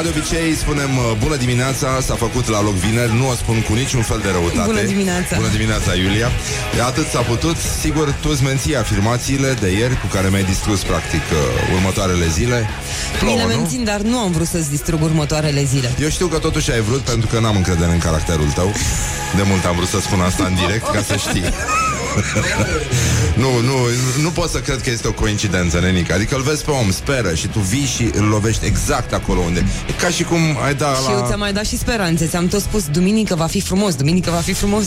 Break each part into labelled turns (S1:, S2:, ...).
S1: Ca de obicei spunem uh, bună dimineața, s-a făcut la loc vineri, nu o spun cu niciun fel de răutate.
S2: Bună dimineața.
S1: Bună dimineața, Iulia. E atât s-a putut. Sigur, tu îți menții afirmațiile de ieri cu care mi-ai distrus practic uh, următoarele zile.
S2: Mi le
S1: nu?
S2: mențin, dar nu am vrut să-ți distrug următoarele zile.
S1: Eu știu că totuși ai vrut pentru că n-am încredere în caracterul tău. De mult am vrut să spun asta în direct ca să știi. nu, nu, nu pot să cred că este o coincidență, nenic. Adică îl vezi pe om, speră și tu vii și îl lovești exact acolo unde. E ca și cum ai da
S2: Și eu
S1: la...
S2: ți-am mai dat și speranțe. Ți-am tot spus, duminică va fi frumos, duminică va fi frumos.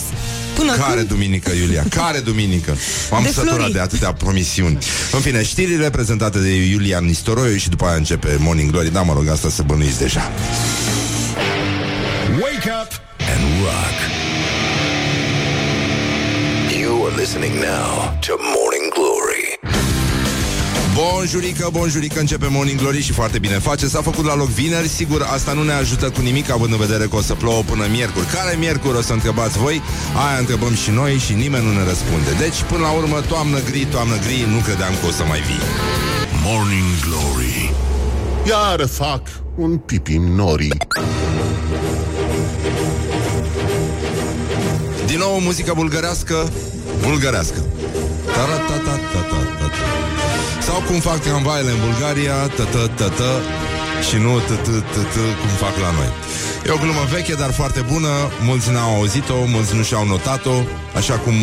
S2: Până
S1: Care
S2: acum,
S1: duminică, Iulia? Care duminică? M-am
S2: De
S1: săturat
S2: Flori.
S1: de atâtea promisiuni. În fine, știrile prezentate de Iulian Nistoroiu și după aia începe Morning Glory. Da, mă rog, asta să bănuiți deja.
S3: Wake up and rock. Listening now to Morning Glory.
S1: Bonjurică, bonjurică, începe Morning Glory și foarte bine face. S-a făcut la loc vineri, sigur, asta nu ne ajută cu nimic, având în vedere că o să plouă până miercuri. Care miercuri o să întrebați voi? Aia întrebăm și noi și nimeni nu ne răspunde. Deci, până la urmă, toamnă gri, toamnă gri, nu credeam că o să mai vii.
S3: Morning Glory.
S4: Iar fac un pipi nori.
S1: Din nou, muzică bulgărească, bulgărească. Ta-ra-ta-ta-ta-ta-ta. Sau cum fac tramvaiele în Bulgaria, tă-tă-tă-tă, și nu tă-tă-tă-tă, cum fac la noi. E o glumă veche, dar foarte bună, mulți n-au auzit-o, mulți nu și-au notat-o, așa cum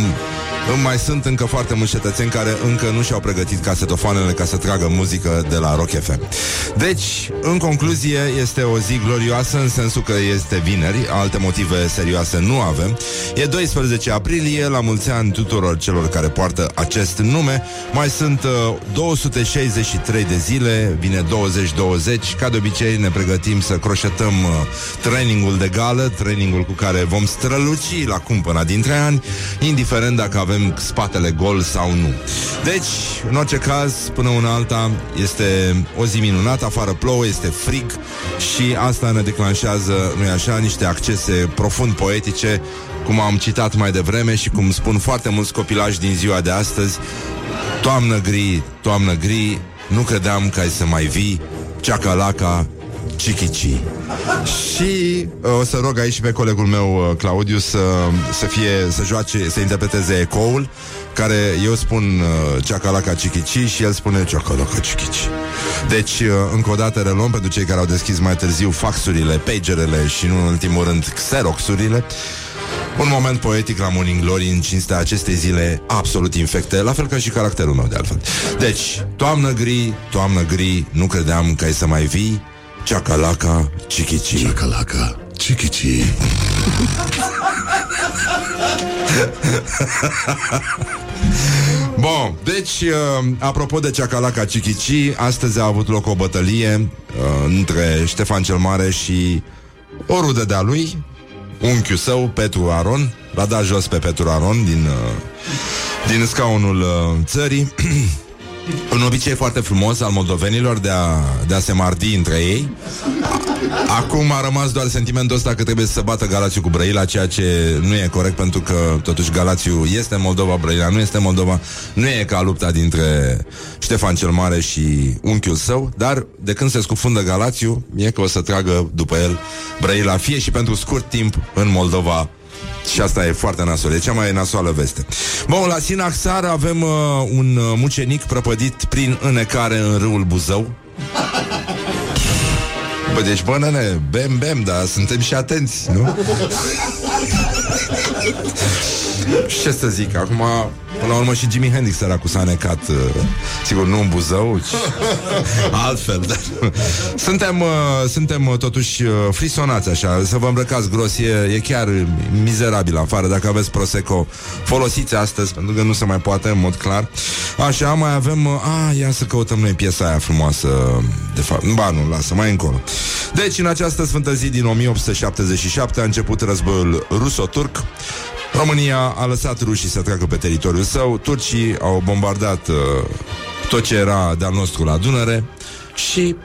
S1: mai sunt încă foarte mulți cetățeni care încă nu și-au pregătit casetofoanele ca să tragă muzică de la Rock FM. Deci, în concluzie, este o zi glorioasă în sensul că este vineri, alte motive serioase nu avem. E 12 aprilie, la mulți ani tuturor celor care poartă acest nume. Mai sunt uh, 263 de zile, vine 2020. Ca de obicei ne pregătim să croșetăm uh, trainingul de gală, trainingul cu care vom străluci la cumpăna dintre ani, indiferent dacă avem spatele gol sau nu. Deci, în orice caz, până una alta, este o zi minunată, afară plouă, este frig și asta ne declanșează, nu-i așa, niște accese profund poetice, cum am citat mai devreme și cum spun foarte mulți copilași din ziua de astăzi, Toamnă gri, toamnă gri, nu credeam că ai să mai vii, ceacalaca, chichici. Și uh, o să rog aici pe colegul meu, uh, Claudiu, să, să fie, să joace, să interpreteze ecoul, care eu spun uh, ceacalaca chichici și el spune ceacalaca chichici. Deci, uh, încă o dată reluăm pentru cei care au deschis mai târziu faxurile, pagerele și, nu în ultimul rând, xeroxurile. Un moment poetic la Morning Glory în cinstea acestei zile absolut infecte, la fel ca și caracterul meu de altfel. Deci, toamnă gri, toamnă gri, nu credeam că ai să mai vii, ceacalaca, chichici.
S4: Calaca, chichici.
S1: Bun, deci, uh, apropo de Ceacalaca Chichici, astăzi a avut loc o bătălie uh, între Ștefan cel Mare și o rudă de-a lui, unchiul său, Petru Aron. L-a dat jos pe Petru Aron din, uh, din scaunul uh, țării. Un obicei foarte frumos al moldovenilor de a, de a se mardi între ei. Acum a rămas doar sentimentul ăsta că trebuie să se bată Galațiu cu Brăila, ceea ce nu e corect pentru că totuși Galațiu este în Moldova, Brăila nu este în Moldova. Nu e ca lupta dintre Ștefan cel Mare și unchiul său, dar de când se scufundă Galațiu, e că o să tragă după el Brăila, fie și pentru scurt timp în Moldova și asta e foarte nasol, e cea mai nasoală veste. Bun, la Sinaxar avem uh, un uh, mucenic prăpădit prin înecare în râul Buzău. Bă, deci, bă, nene, bem, bem, dar suntem și atenți, nu? Și ce să zic, acum, până la urmă și Jimi Hendrix săracul s-a necat, uh, sigur, nu în Buzău, ci altfel, dar suntem, uh, suntem uh, totuși uh, frisonați așa, să vă îmbrăcați gros, e, e chiar mizerabil afară, dacă aveți Prosecco, folosiți astăzi, pentru că nu se mai poate, în mod clar. Așa, mai avem, uh, a, ia să căutăm noi piesa aia frumoasă, de fapt, ba nu, lasă, mai încolo. Deci, în această sfântă zi din 1877 a început războiul ruso-turc, România a lăsat rușii să treacă pe teritoriul său, turcii au bombardat uh, tot ce era de-al nostru la Dunăre și,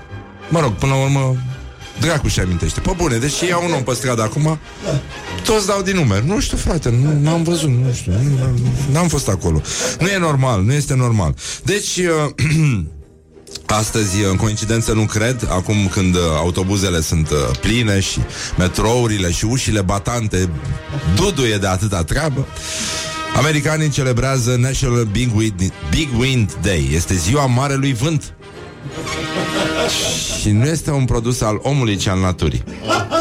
S1: mă rog, până la urmă, dracu și amintește. Pe bune, deci ia un om pe stradă acum, Toți dau din numeri. Nu știu, frate, nu n-am văzut, nu știu, nu, n-am fost acolo. Nu e normal, nu este normal. Deci, uh, Astăzi, în coincidență, nu cred, acum când uh, autobuzele sunt uh, pline și metrourile și ușile batante duduie de atâta treabă, americanii celebrează National Big Wind, Big Wind Day. Este ziua Marelui Vânt. Și nu este un produs al omului, ci al naturii.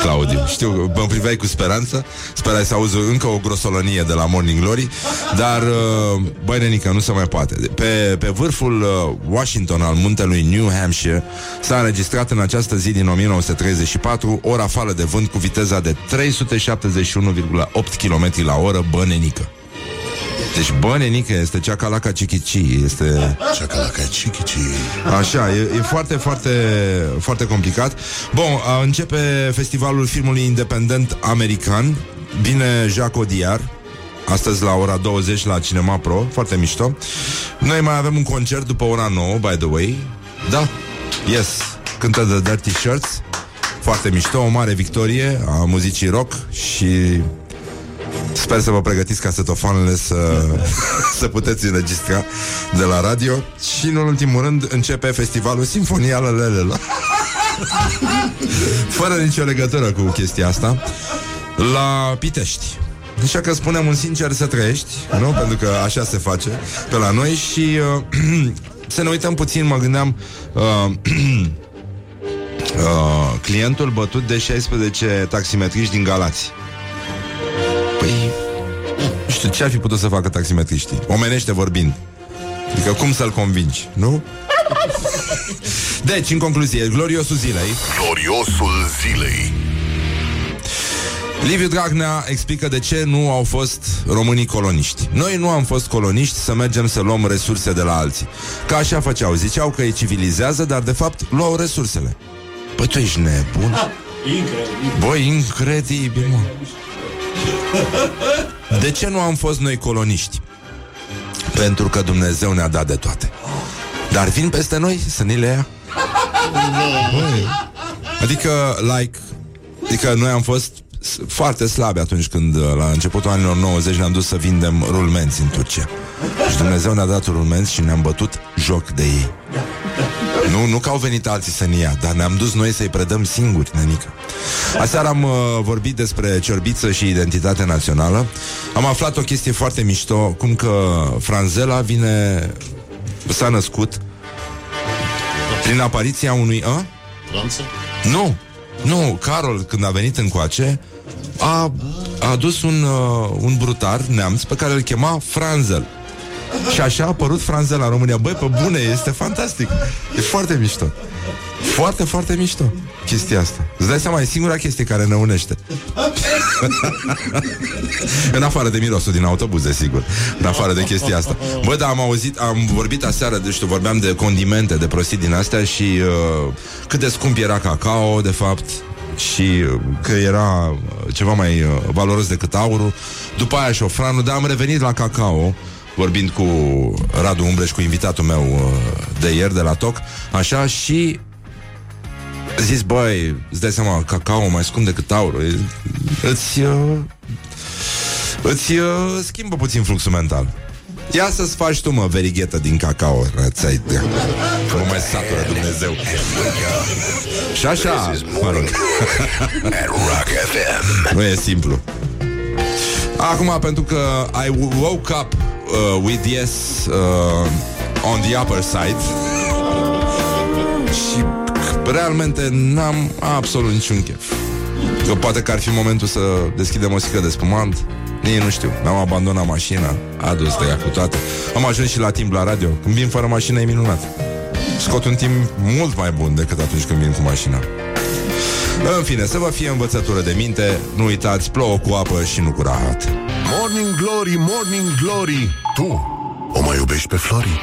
S1: Claudiu, știu, mă priveai cu speranță. Sperai să auzi încă o grosolănie de la Morning Glory Dar, uh, băi nenică, nu se mai poate. Pe, pe vârful uh, Washington al muntelui New Hampshire S-a înregistrat în această zi din 1934 O rafală de vânt cu viteza de 371,8 km la oră, bă nenică deci bănenică este ceacalaca cichici Este...
S4: Ceacalaca cichici.
S1: Așa, e, e foarte, foarte, foarte complicat. Bun, începe festivalul filmului independent american. Vine Jacques Audiard Astăzi la ora 20 la Cinema Pro. Foarte mișto. Noi mai avem un concert după ora 9, by the way. Da, yes Cântă de Dirty Shirts. Foarte mișto, o mare victorie a muzicii rock Și Sper să vă pregătiți casetofoanele să, să puteți înregistra de la radio. Și în ultimul rând începe festivalul Sinfonia Lelelelă Fără nicio legătură cu chestia asta. La Pitești. Așa că spunem un sincer să trăiești Nu? Pentru că așa se face pe la noi Și uh, să ne uităm puțin Mă gândeam uh, uh, Clientul bătut de 16 taximetriști din Galați. Păi, nu știu ce ar fi putut să facă taximetriștii Omenește vorbind Adică cum să-l convingi, nu? Deci, în concluzie, gloriosul zilei
S3: Gloriosul zilei
S1: Liviu Dragnea explică de ce nu au fost românii coloniști. Noi nu am fost coloniști să mergem să luăm resurse de la alții. Ca așa făceau. Ziceau că îi civilizează, dar de fapt luau resursele. Păi tu ești nebun? Incredibil. Băi, incredibil, mă. De ce nu am fost noi coloniști? Pentru că Dumnezeu ne-a dat de toate. Dar vin peste noi să ni le ia? Băi. Adică, like, adică noi am fost foarte slabi atunci când, la începutul anilor 90, ne-am dus să vindem rulmenți în Turcia. Și Dumnezeu ne-a dat rulmenți și ne-am bătut joc de ei. Nu, nu că au venit alții să ne ia, dar ne-am dus noi să-i predăm singuri, nenică. Aseară am uh, vorbit despre ciorbiță și identitate națională. Am aflat o chestie foarte mișto, cum că Franzela vine... s-a născut prin apariția unui... A?
S4: Franța?
S1: Nu, nu, Carol, când a venit încoace, a, a adus un, uh, un brutar neamț pe care îl chema Franzel. Și așa a apărut Franzel la România. Băi, pe bune, este fantastic. E foarte mișto. Foarte, foarte mișto chestia asta. Îți dai seama, e singura chestie care ne unește. în afară de mirosul din autobuze, sigur. În afară de chestia asta. Bă, dar am auzit, am vorbit aseară, deci știu, vorbeam de condimente, de prostii din astea și uh, cât de scump era cacao, de fapt, și uh, că era uh, ceva mai uh, valoros decât aurul. După aia șofranul, dar am revenit la cacao vorbind cu Radu Umbreș, cu invitatul meu uh, de ieri de la TOC, așa, și zis, băi, îți dai seama, cacao mai scump decât aur, îți, uh, îți uh, schimbă puțin fluxul mental. Ia să-ți faci tu, mă, verighetă din cacao Ți-ai Că nu mai satură Dumnezeu. Și așa, mă rog. Nu e simplu. Acum, pentru că I woke up uh, with yes uh, on the upper side și realmente n-am absolut niciun chef. Că poate că ar fi momentul să deschidem o sticlă de spumant. Nici nu știu. Mi-am abandonat mașina, a dus de ea cu toate. Am ajuns și la timp la radio. Când vin fără mașină e minunat. Scot un timp mult mai bun decât atunci când vin cu mașina. În fine, să vă fie învățătură de minte Nu uitați, plouă cu apă și nu cu rahat
S4: Morning Glory, Morning Glory Tu o mai iubești pe Flori?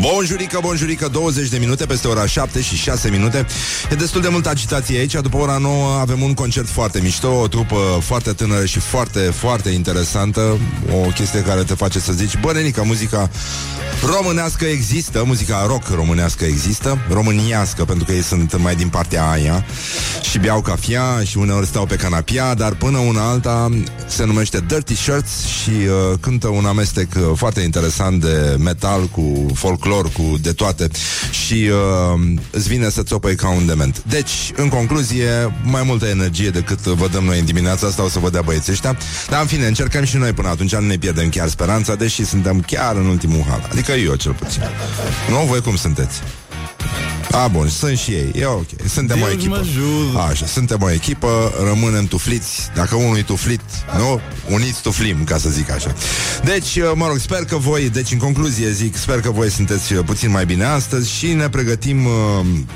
S1: Bonjurică, bonjurică, 20 de minute peste ora 7 și 6 minute. E destul de multă agitație aici. După ora 9 avem un concert foarte mișto, o trupă foarte tânără și foarte, foarte interesantă. O chestie care te face să zici, bă, nenică, muzica românească există, muzica rock românească există, româniască, pentru că ei sunt mai din partea aia și beau cafea și uneori stau pe canapia, dar până una alta se numește Dirty Shirts și uh, cântă un amestec uh, foarte interesant de metal cu folclor, cu de toate și uh, îți vine să-ți opăi ca un dement. Deci, în concluzie, mai multă energie decât vă dăm noi în dimineața asta, o să vă dea băieții ăștia, dar în fine, încercăm și noi până atunci, nu ne pierdem chiar speranța, deși suntem chiar în ultimul hal. Adică eu cel puțin. Nu, voi cum sunteți? A, bun, sunt și ei, e ok Suntem
S5: Deus
S1: o echipă
S5: mă ajută.
S1: Așa, suntem o echipă, rămânem tufliți Dacă unul e tuflit, nu? Uniți tuflim, ca să zic așa Deci, uh, mă rog, sper că voi Deci, în concluzie, zic, sper că voi sunteți uh, puțin mai bine astăzi Și ne pregătim uh,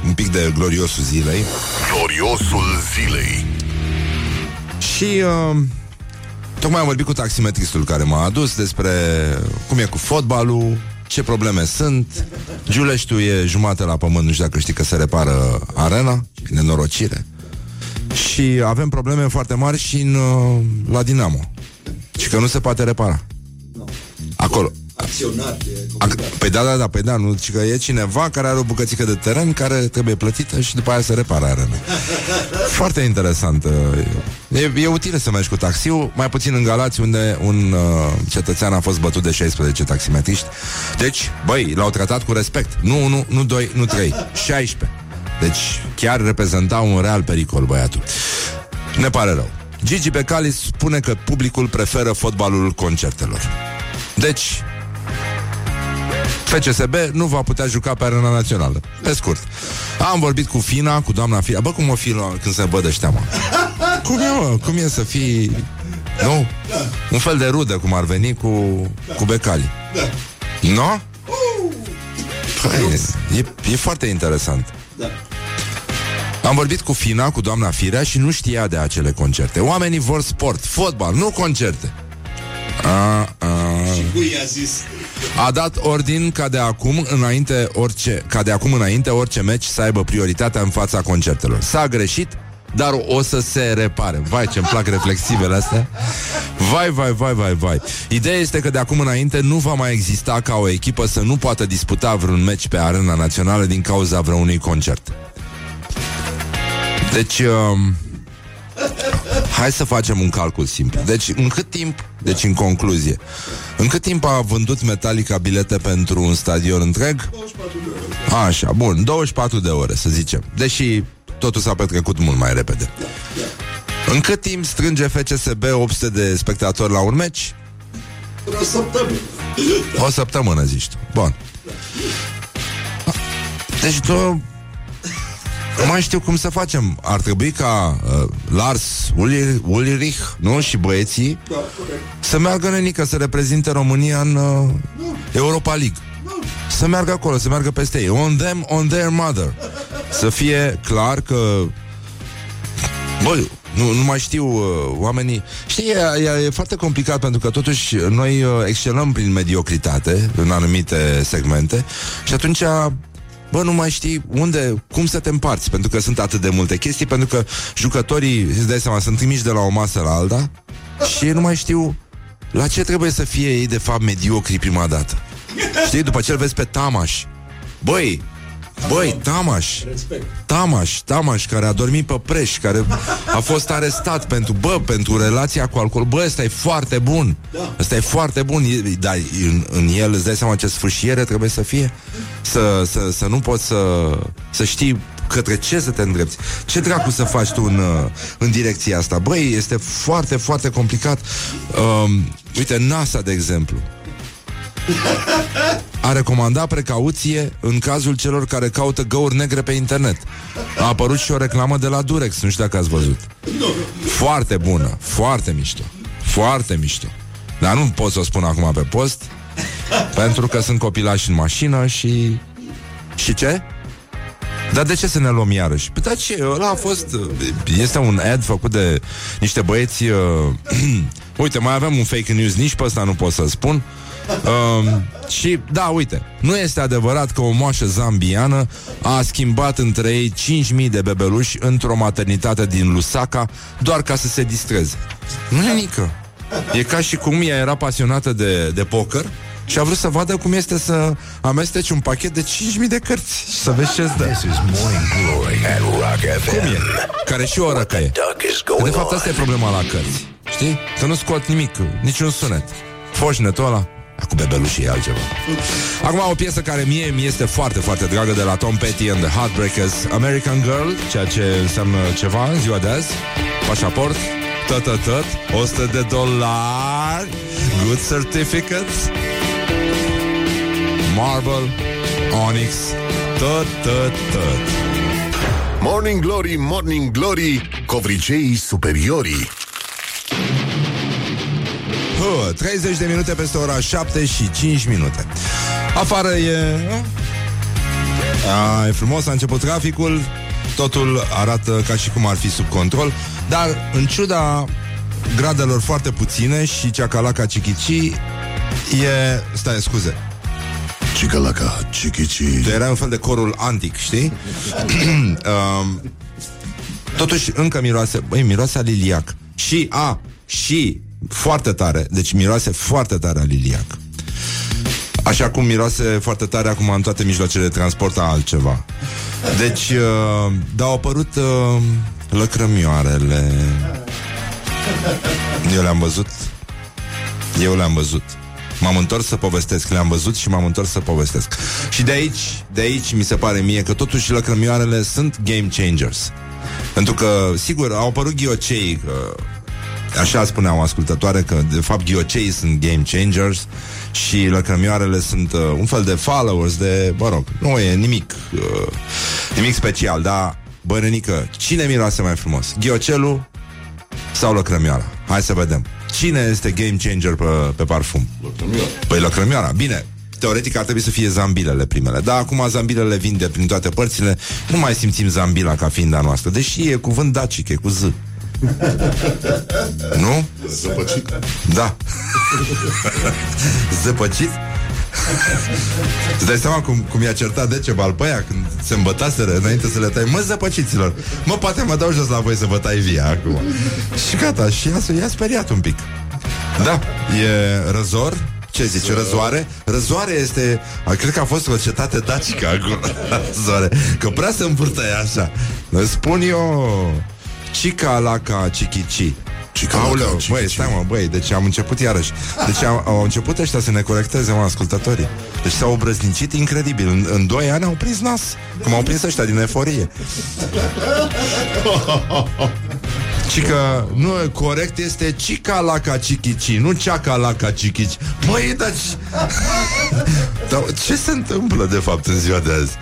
S1: un pic de gloriosul zilei
S3: Gloriosul zilei.
S1: Și uh, tocmai am vorbit cu taximetristul care m-a adus despre cum e cu fotbalul, ce probleme sunt. Giuleștiu e jumate la pământ, nu știu dacă știi că se repară arena, nenorocire. Și avem probleme foarte mari și în, uh, la Dinamo. Și că nu se poate repara. Acolo. Ac- Păi da, da, da, păi da, nu, ci că e cineva care are o bucățică de teren care trebuie plătită și după aia se repară arena. Foarte interesant. uh, E, e util să mergi cu taxiul, mai puțin în Galați, unde un uh, cetățean a fost bătut de 16 taximetriști. Deci, băi, l-au tratat cu respect. Nu, nu, nu 2, nu 3, 16. Deci, chiar reprezenta un real pericol, băiatul. Ne pare rău. Gigi Becali spune că publicul preferă fotbalul concertelor. Deci, FCSB nu va putea juca pe arena națională. Pe scurt. Am vorbit cu Fina, cu doamna Fina. Bă, cum o fi la, când se văd ăștia, mă? Cum e, mă? Cum e să fii... Nu? Un fel de rudă, cum ar veni cu, cu Becali. Nu? Păi, e, e foarte interesant. Am vorbit cu Fina, cu doamna Firea și nu știa de acele concerte. Oamenii vor sport, fotbal, nu concerte. A, a.
S5: Cui i-a zis?
S1: A dat ordin ca de acum înainte orice, ca de acum înainte orice meci să aibă prioritatea în fața concertelor. S-a greșit, dar o să se repare. Vai, ce-mi plac reflexivele astea. Vai, vai, vai, vai, vai. Ideea este că de acum înainte nu va mai exista ca o echipă să nu poată disputa vreun meci pe arena națională din cauza vreunui concert. Deci, um, hai să facem un calcul simplu. Deci, în cât timp, deci în concluzie, în cât timp a vândut Metallica bilete pentru un stadion întreg? Așa, bun, 24 de ore, să zicem. Deși totul s-a petrecut mult mai repede. În cât timp strânge FCSB 800 de spectatori la un meci?
S5: O săptămână.
S1: O săptămână, zici tu. Bun. Deci tu... Nu mai știu cum să facem. Ar trebui ca uh, Lars Ulrich, Ulrich, nu? Și băieții să meargă nenică să reprezinte România în uh, Europa League. Să meargă acolo, să meargă peste ei. On them, on their mother. Să fie clar că Băi, nu, nu mai știu uh, oamenii Știi, e, e, e foarte complicat Pentru că totuși noi uh, excelăm prin mediocritate În anumite segmente Și atunci Bă, nu mai știi unde, cum să te împarți Pentru că sunt atât de multe chestii Pentru că jucătorii, îți dai seama, sunt trimiși de la o masă la alta Și ei nu mai știu la ce trebuie să fie ei de fapt mediocri prima dată. Știi, după ce îl vezi pe Tamaș. Băi, Băi, Tamaș Tamaș, Tamaș, care a dormit pe preș Care a fost arestat pentru Bă, pentru relația cu alcool. Bă, ăsta e foarte bun. Ăsta e foarte bun. E- Dar în, în el îți dai seama ce sfârșiere trebuie să fie? Să, să, să nu poți să Să știi către ce să te îndrepți Ce dracu să faci tu în, uh, în direcția asta? Băi, este foarte, foarte complicat. Um, Uite, NASA, de exemplu a recomandat precauție în cazul celor care caută găuri negre pe internet. A apărut și o reclamă de la Durex, nu știu dacă ați văzut. Foarte bună, foarte mișto. Foarte mișto. Dar nu pot să o spun acum pe post, pentru că sunt copilași în mașină și... Și ce? Dar de ce să ne luăm iarăși? Păi, dar ce? Ăla a fost... Este un ad făcut de niște băieți uh, Uite, mai avem un fake news, nici pe ăsta nu pot să spun. Um, și da, uite, nu este adevărat că o moașă zambiană a schimbat între ei 5.000 de bebeluși într-o maternitate din Lusaka doar ca să se distreze. Nu e nică. E ca și cum ea era pasionată de, de poker și a vrut să vadă cum este să amesteci un pachet de 5.000 de cărți și să vezi ce-ți dă.
S3: This is Morning Glory at Rock FM.
S1: Cum e? Care și o răcăie.
S3: Duck is
S1: Că
S3: going
S1: de fapt asta e
S3: on.
S1: problema la cărți. Știi? Că nu scot nimic, niciun sunet. Foșnetul ăla. Cu bebelușii e altceva. Acum o piesă care mie mi este foarte, foarte dragă de la Tom Petty and the Heartbreakers American Girl, ceea ce înseamnă ceva în ziua de azi. Pașaport, tot, tot, tot, 100 de dolari, good certificates, marble, onyx, tot, tot, tot.
S4: Morning Glory, Morning Glory, covriceii superiorii.
S1: Hă, 30 de minute peste ora 7 și 5 minute. Afară e... A, e frumos, a început traficul, totul arată ca și cum ar fi sub control, dar în ciuda gradelor foarte puține și ceacalaca cichici, e... Stai, scuze,
S4: Cicalaca, cichici.
S1: era un fel de corul antic, știi? um, totuși, încă miroase, băi, miroase a liliac. Și, a, și, foarte tare, deci miroase foarte tare a liliac. Așa cum miroase foarte tare acum în toate mijloacele de transport a altceva. Deci, uh, da, au apărut uh, lăcrămioarele. Eu le-am văzut. Eu le-am văzut. M-am întors să povestesc, le-am văzut și m-am întors să povestesc. Și de aici, de aici mi se pare mie că totuși lăcrămioarele sunt game changers. Pentru că, sigur, au apărut ghiocei, că Așa spuneau ascultătoare că de fapt ghioceii sunt game changers și lăcrămioarele sunt uh, un fel de followers de, mă rog, nu e nimic uh, nimic special, dar bănenică, cine miroase mai frumos? Ghiocelul sau lăcrămioara? Hai să vedem. Cine este game changer pe, pe parfum? Păi lăcrămioara. Bine, teoretic ar trebui să fie zambilele primele. Dar acum zambilele vin de prin toate părțile. Nu mai simțim zambila ca fiind a noastră. Deși e cuvânt dacic, e cu Z. Nu?
S4: Zăpăcit.
S1: Da. Zăpăcit? Îți dai seama cum, cum i-a certat Decebal pe aia când se îmbătaseră înainte să le tai Mă, zăpăciților, mă, poate mă dau jos la voi să vă tai via acum Și gata, și i-a, i-a speriat un pic Da, e răzor ce zice, răzoare? Răzoare este, a, cred că a fost o cetate dacică acolo Răzoare, că prea se învârtă ea așa Îți spun eu Cica la ca cichici.
S4: Cica-laca,
S1: Aoleu,
S4: cichici.
S1: băi, stai mă, băi, deci am început iarăși. Deci au, au început ăștia să ne corecteze, mă, ascultătorii. Deci s-au obrăznicit incredibil. În, în doi ani au prins nas. Cum au prins ăștia din eforie Și că nu, corect este cica la ca cichici, nu ceaca la ca cichici. Măi, dar ce... dar ce se întâmplă de fapt în ziua de azi?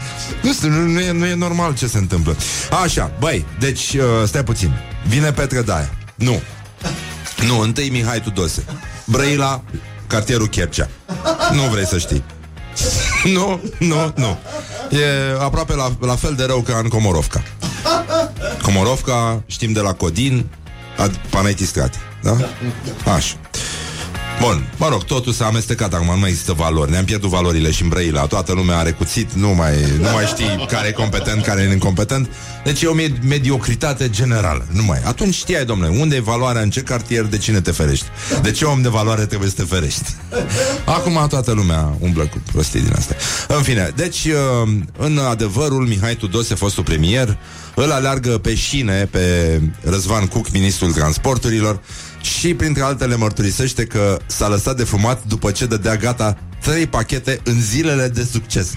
S1: Nu știu, nu, nu, e, nu e normal ce se întâmplă. Așa, băi, deci uh, stai puțin. Vine Petre Daia. Nu. Nu, întâi Mihai Tudose. Brăila, cartierul Chercea. Nu vrei să știi. Nu, nu, nu. E aproape la, la fel de rău ca în Comorovca. Comorovca, știm de la Codin, ad- Paneti Strati, da? Așa. Bun, mă rog, totul s-a amestecat acum, nu mai există valori. Ne-am pierdut valorile și în Brăila. Toată lumea are cuțit, nu mai, nu mai știi care e competent, care e incompetent. Deci e o med- mediocritate generală. Nu mai. Atunci știai, domnule, unde e valoarea, în ce cartier, de cine te ferești. De ce om de valoare trebuie să te ferești? Acum toată lumea umblă cu prostii din astea. În fine, deci, uh, în adevărul, Mihai Tudose, fostul premier, îl aleargă pe șine pe Răzvan Cuc, ministrul transporturilor, și, printre altele, mărturisește că s-a lăsat de fumat după ce dădea gata trei pachete în zilele de succes.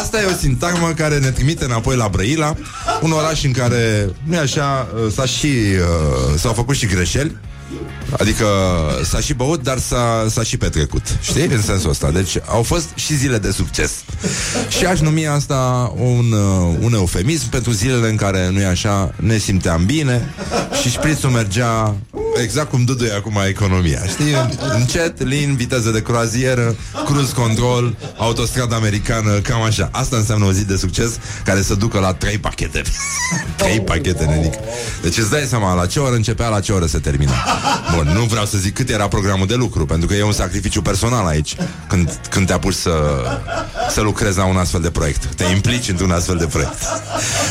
S1: Asta e o sintagmă care ne trimite înapoi la Brăila, un oraș în care, nu așa, s-a și, uh, s-au făcut și greșeli, Adică s-a și băut, dar s-a, s-a și petrecut Știi? În sensul ăsta Deci au fost și zile de succes Și aș numi asta un, uh, un eufemism Pentru zilele în care, nu e așa, ne simteam bine Și șprițul mergea exact cum Dudu e acum economia. Știi? Încet, lin, viteză de croazieră, cruise control, autostradă americană, cam așa. Asta înseamnă o zi de succes care să ducă la trei pachete. trei pachete, nenic. Deci îți dai seama la ce oră începea, la ce oră se termina. Bun, nu vreau să zic cât era programul de lucru, pentru că e un sacrificiu personal aici când, când te apuci să, să lucrezi la un astfel de proiect. Te implici într-un astfel de proiect.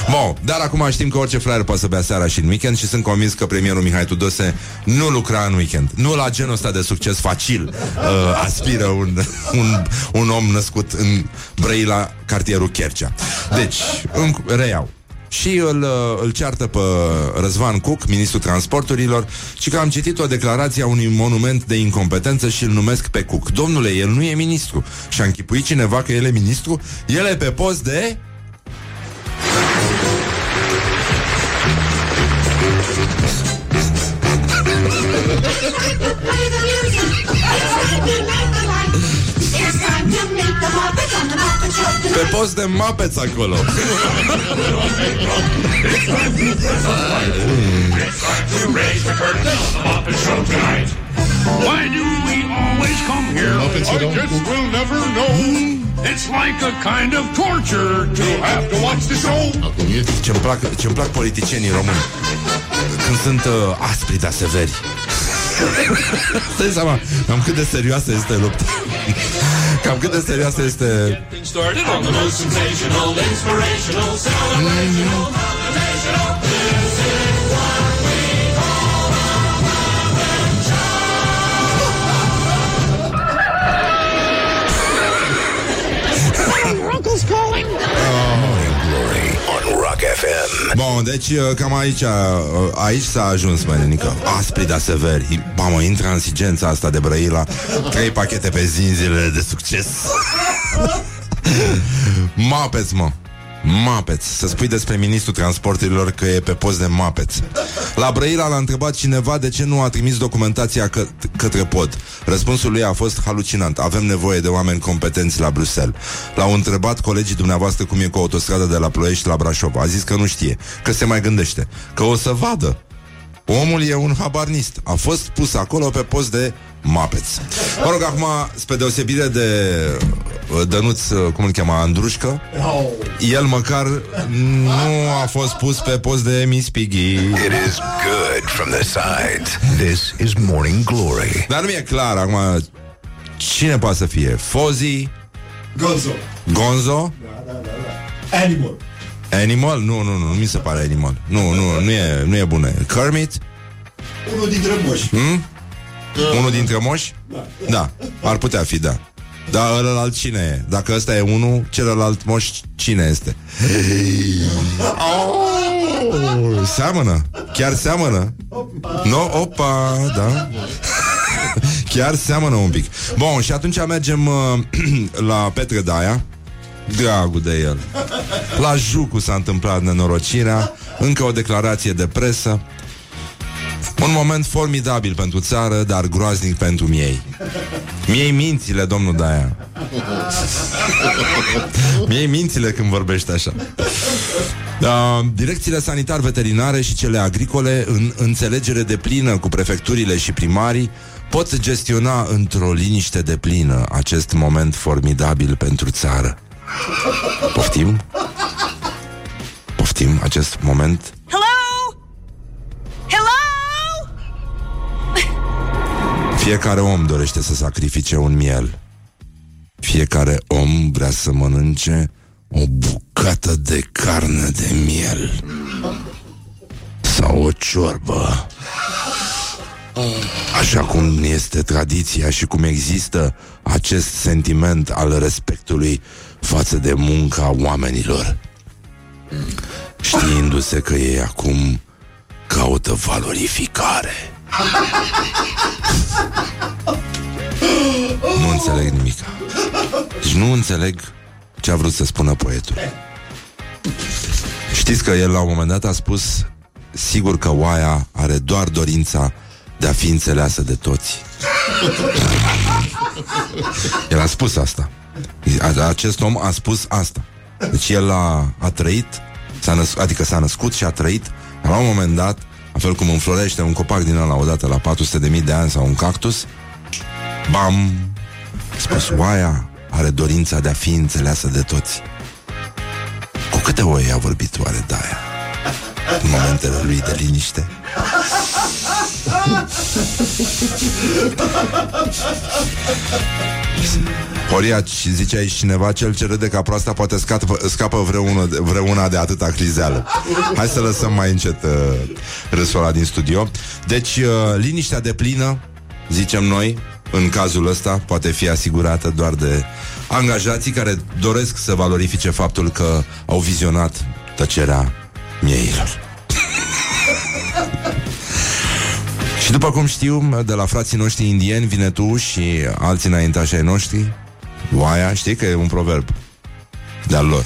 S1: Bun, dar acum știm că orice fraier poate să bea seara și în weekend și sunt convins că premierul Mihai Tudose nu lucra în weekend. Nu la genul ăsta de succes facil uh, aspiră un, un, un om născut în Brăila, cartierul Chercea. Deci, în, reiau. Și îl, uh, îl ceartă pe Răzvan Cuc, ministrul transporturilor, și că am citit o declarație a unui monument de incompetență și îl numesc pe Cuc. Domnule, el nu e ministru. Și a închipuit cineva că el e ministru? El e pe post de... Pe post de mapeți acolo
S6: Why do we always come here?
S4: Muppets
S6: I
S4: don't-
S6: guess we'll never know. It's like a kind of torture to have to watch the show.
S4: Acum e
S1: Ce-mi plac, ce-mi plac politicienii români Când sunt uh, aspri, dar severi Stai seama Cam cât de serioasă este lupta Cam cât de serioasă este
S7: started
S3: FM.
S1: Bun, deci uh, cam aici uh, Aici s-a ajuns, mănenică Aspri, dar severi Mamă, intransigența asta de Brăila. Trei pachete pe zi în zilele de succes. Mapeți, mă Mapeț, să spui despre ministrul transporturilor că e pe post de Mapeț La Brăila l-a întrebat cineva de ce nu a trimis documentația că- către pod. Răspunsul lui a fost halucinant. Avem nevoie de oameni competenți la Bruxelles. L-au întrebat colegii dumneavoastră cum e cu autostrada de la Ploiești la Brașov. A zis că nu știe, că se mai gândește. Că o să vadă Omul e un habarnist. A fost pus acolo pe post de Mapeț. Mă rog, acum, spre deosebire de uh, Dănuț, uh, cum îl cheamă, Andrușcă, el măcar nu a fost pus pe post de Miss Piggy.
S3: It is good from the sides. This is Morning Glory.
S1: Dar nu e clar, acum, cine poate să fie? Fozi?
S5: Gonzo.
S1: Gonzo?
S5: Animal.
S1: Animal? Nu, nu, nu, nu mi se pare Animal. Nu, nu, nu e, nu e bună. Kermit?
S5: Unul dintre moși.
S1: Hmm? Unul dintre moși? Da, ar putea fi, da. Dar ălălalt cine e? Dacă ăsta e unul, celălalt moș cine este? Oh, seamănă, chiar seamănă. No, opa, da. Chiar seamănă un pic. Bun, și atunci mergem uh, la Petre Daia. Dragul de el. La Jucu s-a întâmplat nenorocirea, încă o declarație de presă. Un moment formidabil pentru țară, dar groaznic pentru miei. Miei mințile, domnul Daia. Miei mințile când vorbește așa. Uh, direcțiile sanitar-veterinare și cele agricole, în înțelegere de plină cu prefecturile și primarii, pot gestiona într-o liniște de plină acest moment formidabil pentru țară. Poftim? Poftim acest moment
S8: Hello? Hello?
S1: Fiecare om dorește să sacrifice un miel. Fiecare om vrea să mănânce o bucată de carne de miel. Sau o ciorbă. Așa cum este tradiția și cum există acest sentiment al respectului față de munca oamenilor. Știindu-se că ei acum caută valorificare. Nu înțeleg nimic. Deci nu înțeleg ce a vrut să spună poetul. Știți că el la un moment dat a spus Sigur că oaia are doar dorința de a fi înțeleasă de toți. El a spus asta. A- Acest om a spus asta. Deci el a, a trăit, s-a născut, adică s-a născut și a trăit, dar la un moment dat a la fel cum înflorește un copac din ăla odată la 400.000 de ani sau un cactus, bam, spus oaia are dorința de a fi înțeleasă de toți. Cu câte oi a vorbit oare Daia? În momentele lui de liniște? Horia, și zicea aici cineva, cel ce râde ca proasta poate scapă, scapă vreuna, vreuna de atâta crizeală. Hai să lăsăm mai încet uh, râsul ăla din studio. Deci, uh, liniștea de plină, zicem noi, în cazul ăsta, poate fi asigurată doar de angajații care doresc să valorifice faptul că au vizionat tăcerea mieilor. Și după cum știu, de la frații noștri indieni vine tu și alții înaintași ai noștri, oaia, știi că e un proverb de-al lor.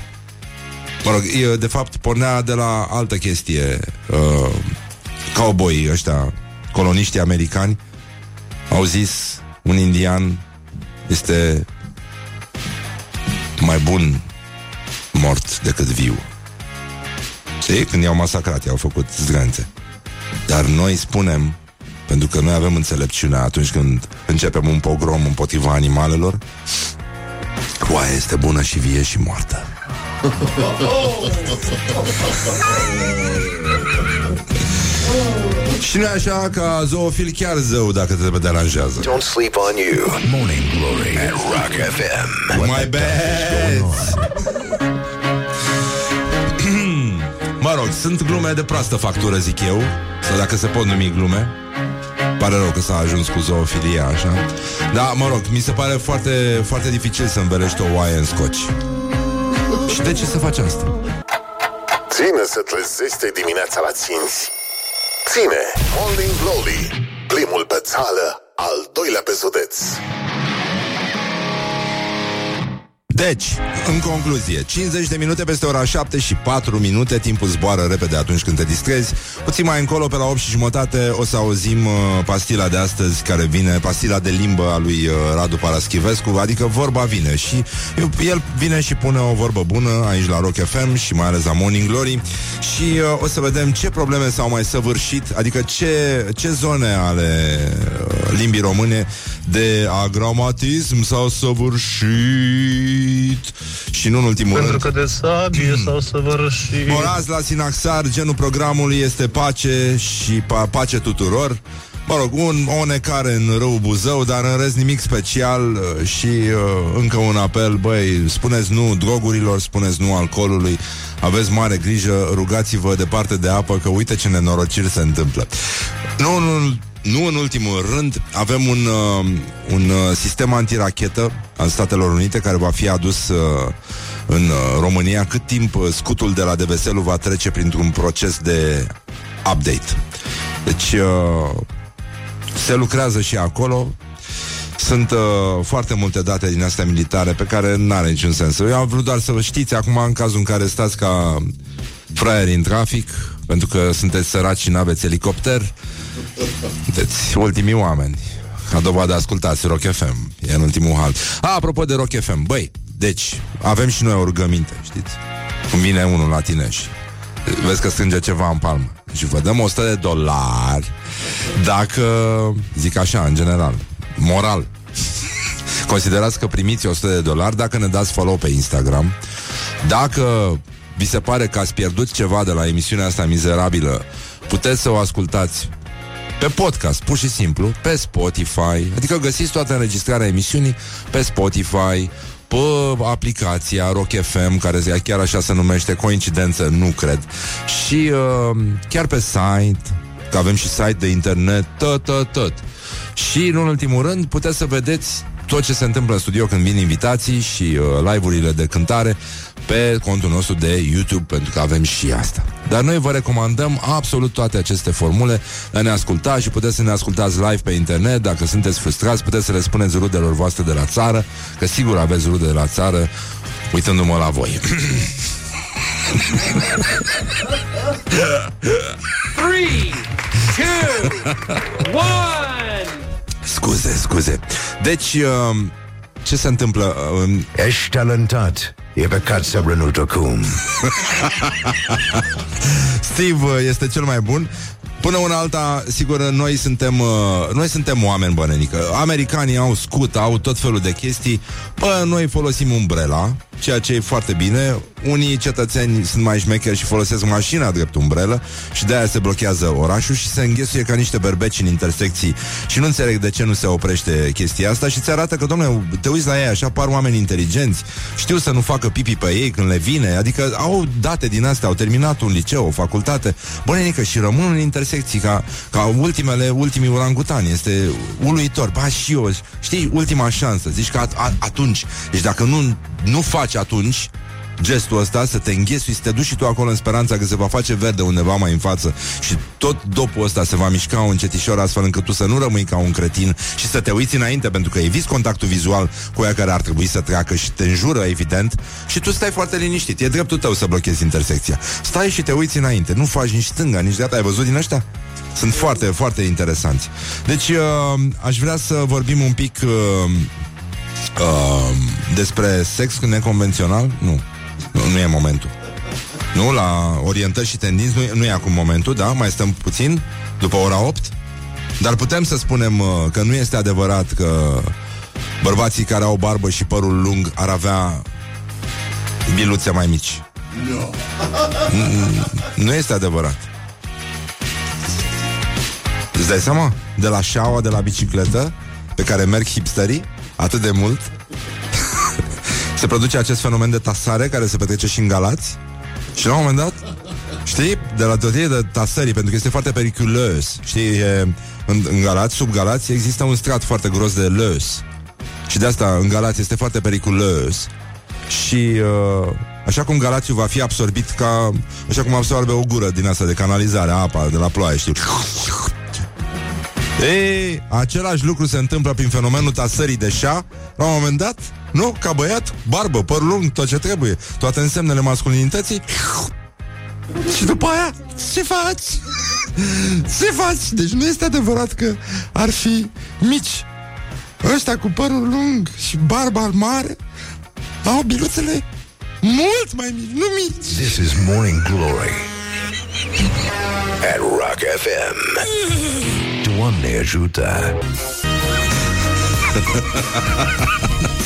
S1: Mă rog, e, de fapt, pornea de la altă chestie. Uh, cowboy ăștia, coloniștii americani, au zis un indian este mai bun mort decât viu. Știi? Când i-au masacrat, i-au făcut zgranțe. Dar noi spunem, pentru că noi avem înțelepciunea atunci când începem un pogrom împotriva animalelor, oaia este bună și vie și moartă. Și nu e așa ca zoofil chiar zău dacă te deranjează.
S3: Don't sleep on you. Morning Glory at Rock FM.
S1: My bad! Mă rog, sunt glume de proastă factură, zic eu Sau dacă se pot numi glume Pare rău că s-a ajuns cu zoofilia, așa Da, mă rog, mi se pare foarte, foarte dificil să învelești o oaie în scoci Și de ce să faci asta?
S4: Ține să trezește dimineața la ținți. Ține Morning Glory, primul pe țară, al doilea pe județ.
S1: Deci, în concluzie, 50 de minute peste ora 7 și 4 minute, timpul zboară repede atunci când te distrezi. Puțin mai încolo, pe la 8 și jumătate, o să auzim uh, pastila de astăzi care vine, pastila de limbă a lui uh, Radu Paraschivescu, adică vorba vine și el vine și pune o vorbă bună aici la Rock FM și mai ales la Morning Glory și uh, o să vedem ce probleme s-au mai săvârșit, adică ce, ce zone ale uh, limbii române de agramatism s-au săvârșit. Și nu în ultimul
S9: Pentru
S1: rând.
S9: că de sabie s-au săvârșit.
S1: Morați la Sinaxar, genul programului este pace și pa- pace tuturor. Mă rog, un, o necare în rău Buzău, dar în rest nimic special uh, și uh, încă un apel, băi, spuneți nu drogurilor, spuneți nu alcoolului, aveți mare grijă, rugați-vă departe de apă, că uite ce nenorociri se întâmplă. Nu, nu, nu în ultimul rând, avem un, uh, un uh, sistem antirachetă al Statelor Unite care va fi adus uh, în uh, România cât timp uh, scutul de la DVSL va trece printr-un proces de update. Deci uh, se lucrează și acolo. Sunt uh, foarte multe date din astea militare pe care nu are niciun sens. Eu am vrut doar să vă știți acum în cazul în care stați ca fraieri în trafic, pentru că sunteți săraci și n-aveți elicopter, sunteți ultimii oameni. Ca dovadă ascultați Rock FM. E în ultimul hal. A, apropo de Rock FM, băi, deci, avem și noi o rugăminte, știți? Cum vine unul la tine și vezi că strânge ceva în palmă. Și vă dăm 100 de dolari dacă, zic așa, în general, moral, considerați că primiți 100 de dolari dacă ne dați follow pe Instagram, dacă vi se pare că ați pierdut ceva de la emisiunea asta mizerabilă, puteți să o ascultați pe podcast, pur și simplu, pe Spotify, adică găsiți toată înregistrarea emisiunii pe Spotify, pe aplicația Rock FM, care chiar așa se numește, coincidență, nu cred, și uh, chiar pe site, că avem și site de internet, tot, tot, tot. Și, în ultimul rând, puteți să vedeți tot ce se întâmplă în studio când vin invitații și uh, live-urile de cântare pe contul nostru de YouTube, pentru că avem și asta. Dar noi vă recomandăm absolut toate aceste formule de a ne asculta și puteți să ne ascultați live pe internet. Dacă sunteți frustrați, puteți să le spuneți rudelor voastre de la țară, că sigur aveți rude de la țară, uitându-mă la voi.
S7: Three, two, one.
S1: scuze, scuze. Deci, uh, ce se întâmplă? Uh,
S3: Ești talentat. E păcat să renunți acum.
S1: Steve uh, este cel mai bun. Până una alta, sigur, noi suntem, uh, noi suntem oameni bănenică. Americanii au scut, au tot felul de chestii. Bă, noi folosim umbrela, ceea ce e foarte bine. Unii cetățeni sunt mai șmecheri și folosesc mașina drept umbrelă și de-aia se blochează orașul și se înghesuie ca niște berbeci în intersecții și nu înțeleg de ce nu se oprește chestia asta și ți arată că, domnule, te uiți la ei așa, par oameni inteligenți, știu să nu facă pipi pe ei când le vine, adică au date din astea, au terminat un liceu, o facultate, bănenică și rămân în intersecții ca, ca ultimele, ultimii urangutani, este uluitor, ba și eu, știi, ultima șansă, zici că at- a- atunci, deci dacă nu, nu faci atunci, gestul ăsta, să te înghesui, să te duci și tu acolo în speranța că se va face verde undeva mai în față și tot dopul ăsta se va mișca un cetișor astfel încât tu să nu rămâi ca un cretin și să te uiți înainte pentru că eviți contactul vizual cu ea care ar trebui să treacă și te înjură, evident, și tu stai foarte liniștit. E dreptul tău să blochezi intersecția. Stai și te uiți înainte, nu faci nici stânga, nici dreapta. Ai văzut din ăștia? Sunt foarte, foarte interesanți. Deci, uh, aș vrea să vorbim un pic uh, uh, despre sex neconvențional. Nu. Nu, nu e momentul. Nu, la orientări și tendinți nu, e- nu e acum momentul, da? Mai stăm puțin, după ora 8. Dar putem să spunem uh, că nu este adevărat că bărbații care au barbă și părul lung ar avea biluțe mai mici. Nu. Nu este adevărat. Îți dai seama? De la șaua, de la bicicletă, pe care merg hipsterii, atât de mult, se produce acest fenomen de tasare care se petrece și în Galați și la un moment dat Știi? De la teorie de tasării, pentru că este foarte periculos. Știi? E, în, în Galați, sub Galați, există un strat foarte gros de lös. Și de asta în Galați este foarte periculos. Și uh, așa cum Galațiul va fi absorbit ca... Așa cum absorbe o gură din asta de canalizare, apa de la ploaie, știi? Ei, același lucru se întâmplă prin fenomenul tasării de șa La un moment dat, nu? Ca băiat, barbă, păr lung, tot ce trebuie Toate însemnele masculinității Și după aia, ce faci? Ce faci? Deci nu este adevărat că ar fi mici Ăștia cu părul lung și barba mare Au biluțele mult mai mici, nu mici
S3: This is Morning Glory at Rock FM. Doamne ajută!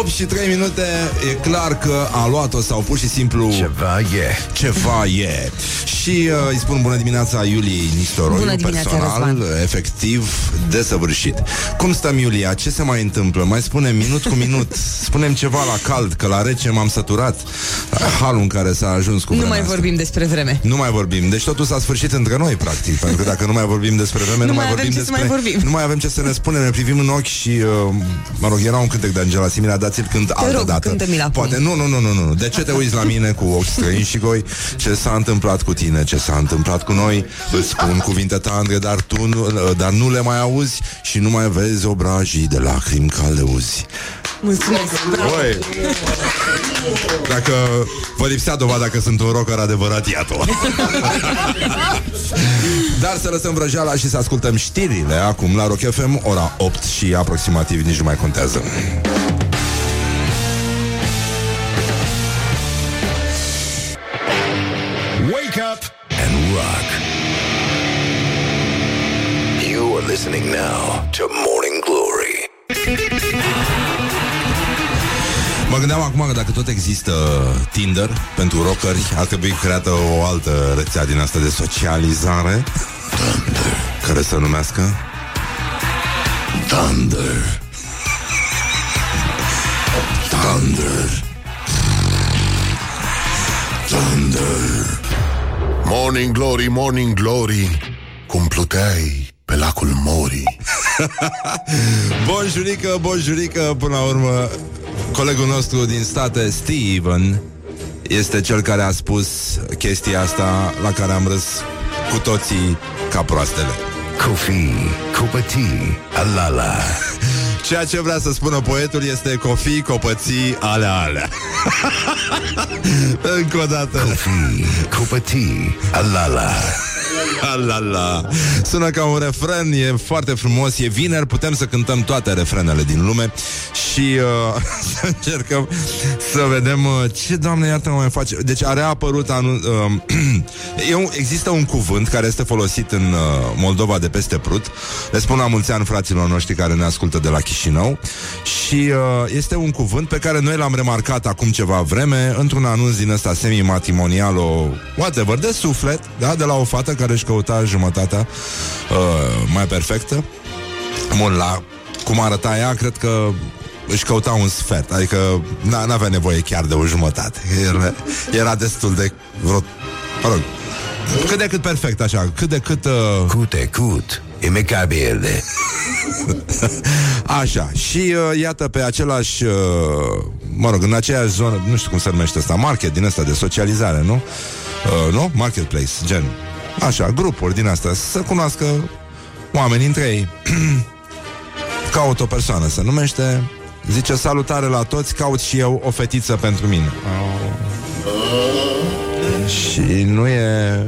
S1: 8 și 3 minute E clar că a luat-o sau pur și simplu
S3: Ceva e.
S1: Ceva e Și uh, îi spun bună dimineața Iuliei Nistoroiu
S2: Bună dimineața,
S1: Personal,
S2: Răzvan.
S1: efectiv, desăvârșit Cum stăm, Iulia? Ce se mai întâmplă? Mai spune minut cu minut Spunem ceva la cald, că la rece m-am săturat Halul în care s-a ajuns cu
S2: Nu
S1: vremea
S2: mai
S1: asta.
S2: vorbim despre vreme.
S1: Nu mai vorbim. Deci totul s-a sfârșit între noi, practic. Pentru că dacă nu mai vorbim despre vreme, nu,
S2: Nu mai
S1: mai
S2: avem
S1: vorbim
S2: ce să
S1: despre...
S2: mai vorbim.
S1: Nu mai avem ce să ne spunem, ne privim în ochi și, uh, mă rog, era un cântec de Angela Simina, dați-l când altă
S2: rog,
S1: dată.
S2: cântă-mi-l acum.
S1: Poate, nu, nu, nu, nu, nu. De ce te uiți la mine cu ochi străini și goi? Ce s-a întâmplat cu tine? Ce s-a întâmplat cu noi? Îți spun cuvinte tandre, dar tu nu, uh, dar nu le mai auzi și nu mai vezi obrajii de lacrimi caldeuzi.
S2: Mulțumesc. Bravo.
S1: Oi. Dacă vă lipsea dovada că sunt un rocker adevărat, iată Dar să lăsăm vrăjeala și să ascultăm știrile Acum la Rock FM, ora 8 și aproximativ nici nu mai contează
S3: and rock. You are listening now to Morning Glory.
S1: Mă gândeam acum că dacă tot există Tinder pentru rockeri Ar trebui creată o altă rețea din asta de socializare Thunder Care să numească Thunder Thunder Thunder
S4: Morning Glory, Morning Glory Cum pluteai pe lacul Mori
S1: Bonjurică, bonjurică, până la urmă Colegul nostru din state, Steven Este cel care a spus chestia asta La care am râs cu toții ca proastele
S3: Kofi, Kupati, Alala.
S1: Ceea ce vrea să spună poetul este cofii, copății, alea, alea Încă o dată
S3: Kofi, Kupati, Alala.
S1: la la. Sună ca un refren, e foarte frumos, e vineri, putem să cântăm toate refrenele din lume și uh, să încercăm să vedem uh, ce, Doamne, iartă mai face. Deci a reapărut anul... Uh, e un, există un cuvânt care este folosit în uh, Moldova de peste Prut. Le spun la mulți ani fraților noștri care ne ascultă de la Chișinău și uh, este un cuvânt pe care noi l-am remarcat acum ceva vreme într-un anunț din ăsta semi-matrimonial, o whatever, de suflet, da, de la o fată care își căuta jumătatea uh, mai perfectă. Bun, la cum arăta ea, cred că își căuta un sfert, adică n- n-avea nevoie chiar de o jumătate. Era, era destul de vreo... Mă rog, cât de cât perfect, așa, cât de cât... Uh...
S3: Cute, cut, imecabile.
S1: Așa, și uh, iată pe același, uh, mă rog, în aceeași zonă, nu știu cum se numește asta, market din asta de socializare, nu? Uh, nu? Marketplace, gen. Așa, grupuri din astea, să cunoască oameni între ei. Caut o persoană, se numește, zice salutare la toți, caut și eu o fetiță pentru mine. Și nu e...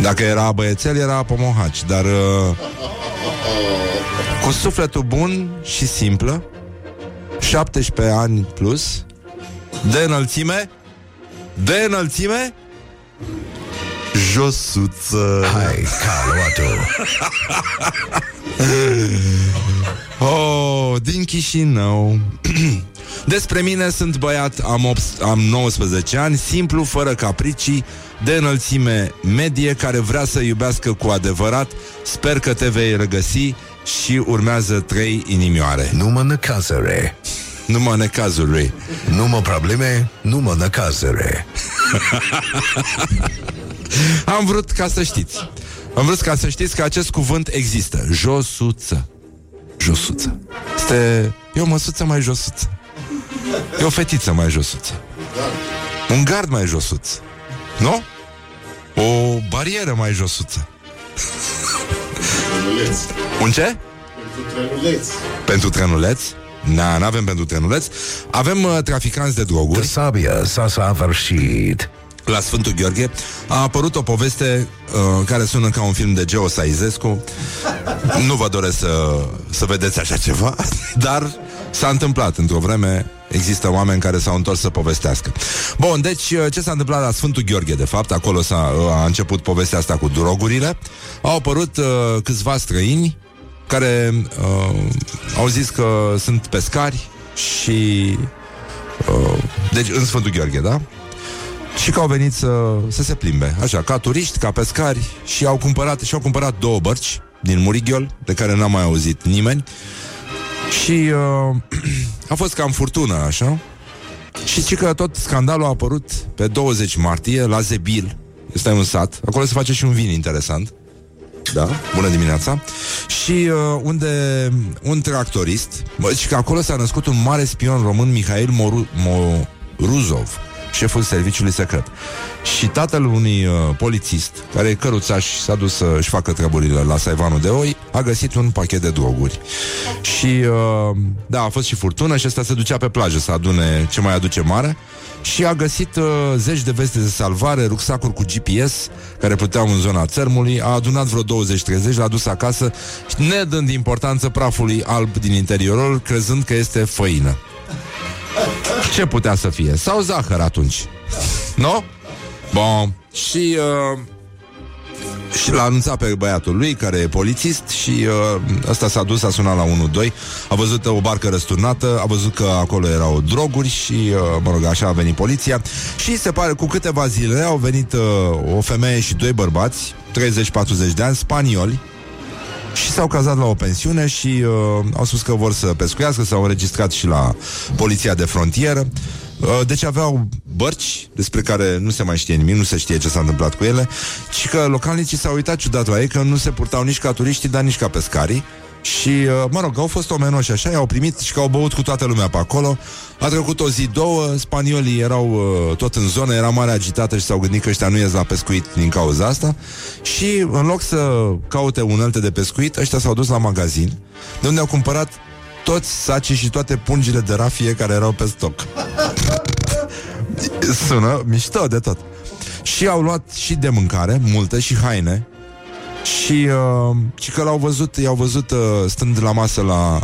S1: Dacă era băiețel, era pomohaci, dar... Uh, cu sufletul bun și simplă 17 ani plus De înălțime De înălțime Josuță
S3: Hai, caluato.
S1: Oh, din Chișinău Despre mine sunt băiat, am, 8, am 19 ani, simplu, fără capricii, de înălțime medie, care vrea să iubească cu adevărat. Sper că te vei regăsi și urmează trei inimioare.
S3: Numă necazere.
S1: Numai necazuri.
S3: Numă probleme, numă necazere.
S1: Am vrut ca să știți. Am vrut ca să știți că acest cuvânt există. Josuță. Josuță. Este... E o măsuță mai josuță. E o fetiță mai josuță. Un gard mai josuț. Nu? O barieră mai josuță.
S5: Trenuleț.
S1: Un ce?
S5: Pentru trenuleț.
S1: Pentru trenuleț? Na, n-avem pentru trenuleț. Avem uh, traficanți de droguri.
S3: Sabia s-a săvârșit.
S1: La Sfântul Gheorghe a apărut o poveste uh, care sună ca un film de Geo Saizescu. Nu vă doresc să, să vedeți așa ceva, dar s-a întâmplat într-o vreme. Există oameni care s-au întors să povestească. Bun, deci uh, ce s-a întâmplat la Sfântul Gheorghe, de fapt, acolo s-a, uh, a început povestea asta cu drogurile. Au apărut uh, câțiva străini care uh, au zis că sunt pescari și uh, deci în Sfântul Gheorghe, da? Și că au venit să, să se plimbe, așa, ca turiști, ca pescari și au cumpărat, și au cumpărat două bărci din Murighiol, de care n-a mai auzit nimeni. Și uh, a fost cam furtună, așa. Și ci că tot scandalul a apărut pe 20 martie la Zebil. Este un sat. Acolo se face și un vin interesant. Da, bună dimineața Și uh, unde un tractorist bă, Și că acolo s-a născut un mare spion român Mihail Moru- Moruzov Șeful serviciului secret. Și tatăl unui uh, polițist Care e căruțaș și s-a dus să-și facă treburile La Saivanul de Oi A găsit un pachet de droguri. Și uh, da, a fost și furtună Și ăsta se ducea pe plajă să adune ce mai aduce mare. Și a găsit uh, zeci de veste de salvare, rucsacuri cu GPS care puteau în zona țărmului, a adunat vreo 20-30, l-a dus acasă, ne dând importanță prafului alb din interiorul, crezând că este făină. Ce putea să fie? Sau zahăr atunci? Nu? Bun. Și uh, și l-a anunțat pe băiatul lui, care e polițist Și uh, ăsta s-a dus, a sunat la 1-2 A văzut o barcă răsturnată A văzut că acolo erau droguri Și, uh, mă rog, așa a venit poliția Și se pare, cu câteva zile Au venit uh, o femeie și doi bărbați 30-40 de ani, spanioli și s-au cazat la o pensiune și uh, au spus că vor să pescuiască, s-au înregistrat și la poliția de frontieră. Uh, deci aveau bărci despre care nu se mai știe nimic, nu se știe ce s-a întâmplat cu ele, și că localnicii s-au uitat ciudat la ei că nu se purtau nici ca turiștii, dar nici ca pescarii. Și, uh, mă rog, au fost omenoși așa, i-au primit și că au băut cu toată lumea pe acolo. A trecut o zi, două, spaniolii erau uh, tot în zonă, era mare agitată și s-au gândit că ăștia nu ies la pescuit din cauza asta. Și, în loc să caute unelte de pescuit, ăștia s-au dus la magazin, de unde au cumpărat toți sacii și toate pungile de rafie care erau pe stoc. Sună mișto de tot. Și au luat și de mâncare, multe, și haine, și, uh, și că l-au văzut, i-au văzut uh, stând la masă la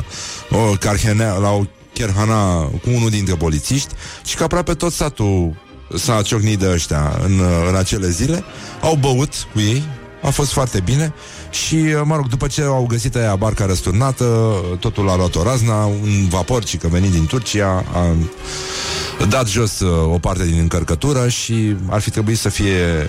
S1: o carhenea, la o cherhana cu unul dintre polițiști și că aproape tot satul s-a ciocnit de ăștia în, uh, în acele zile. Au băut cu ei, a fost foarte bine și, uh, mă rog, după ce au găsit aia barca răsturnată, totul a luat o razna, un vapor și că venit din Turcia a dat jos uh, o parte din încărcătură și ar fi trebuit să fie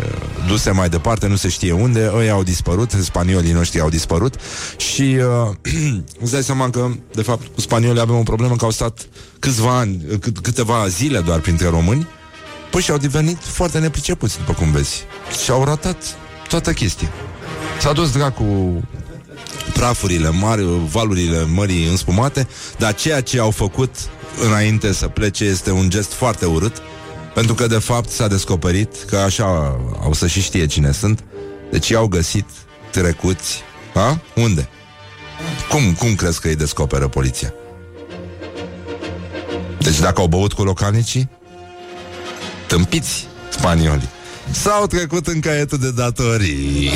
S1: duse mai departe, nu se știe unde, ei au dispărut, spaniolii noștri au dispărut și uh, îți dai seama că, de fapt, cu spaniolii avem o problemă că au stat câțiva ani, cât, câteva zile doar printre români, păi și au devenit foarte nepricepuți, după cum vezi. Și au ratat toată chestia. S-a dus dracu prafurile mari, valurile mării înspumate, dar ceea ce au făcut înainte să plece este un gest foarte urât, pentru că de fapt s-a descoperit că așa au să și știe cine sunt, deci i-au găsit trecuți, a? Unde? Cum, cum crezi că îi descoperă poliția? Deci dacă au băut cu localnicii, tâmpiți spaniolii. S-au trecut în caietul de datorii.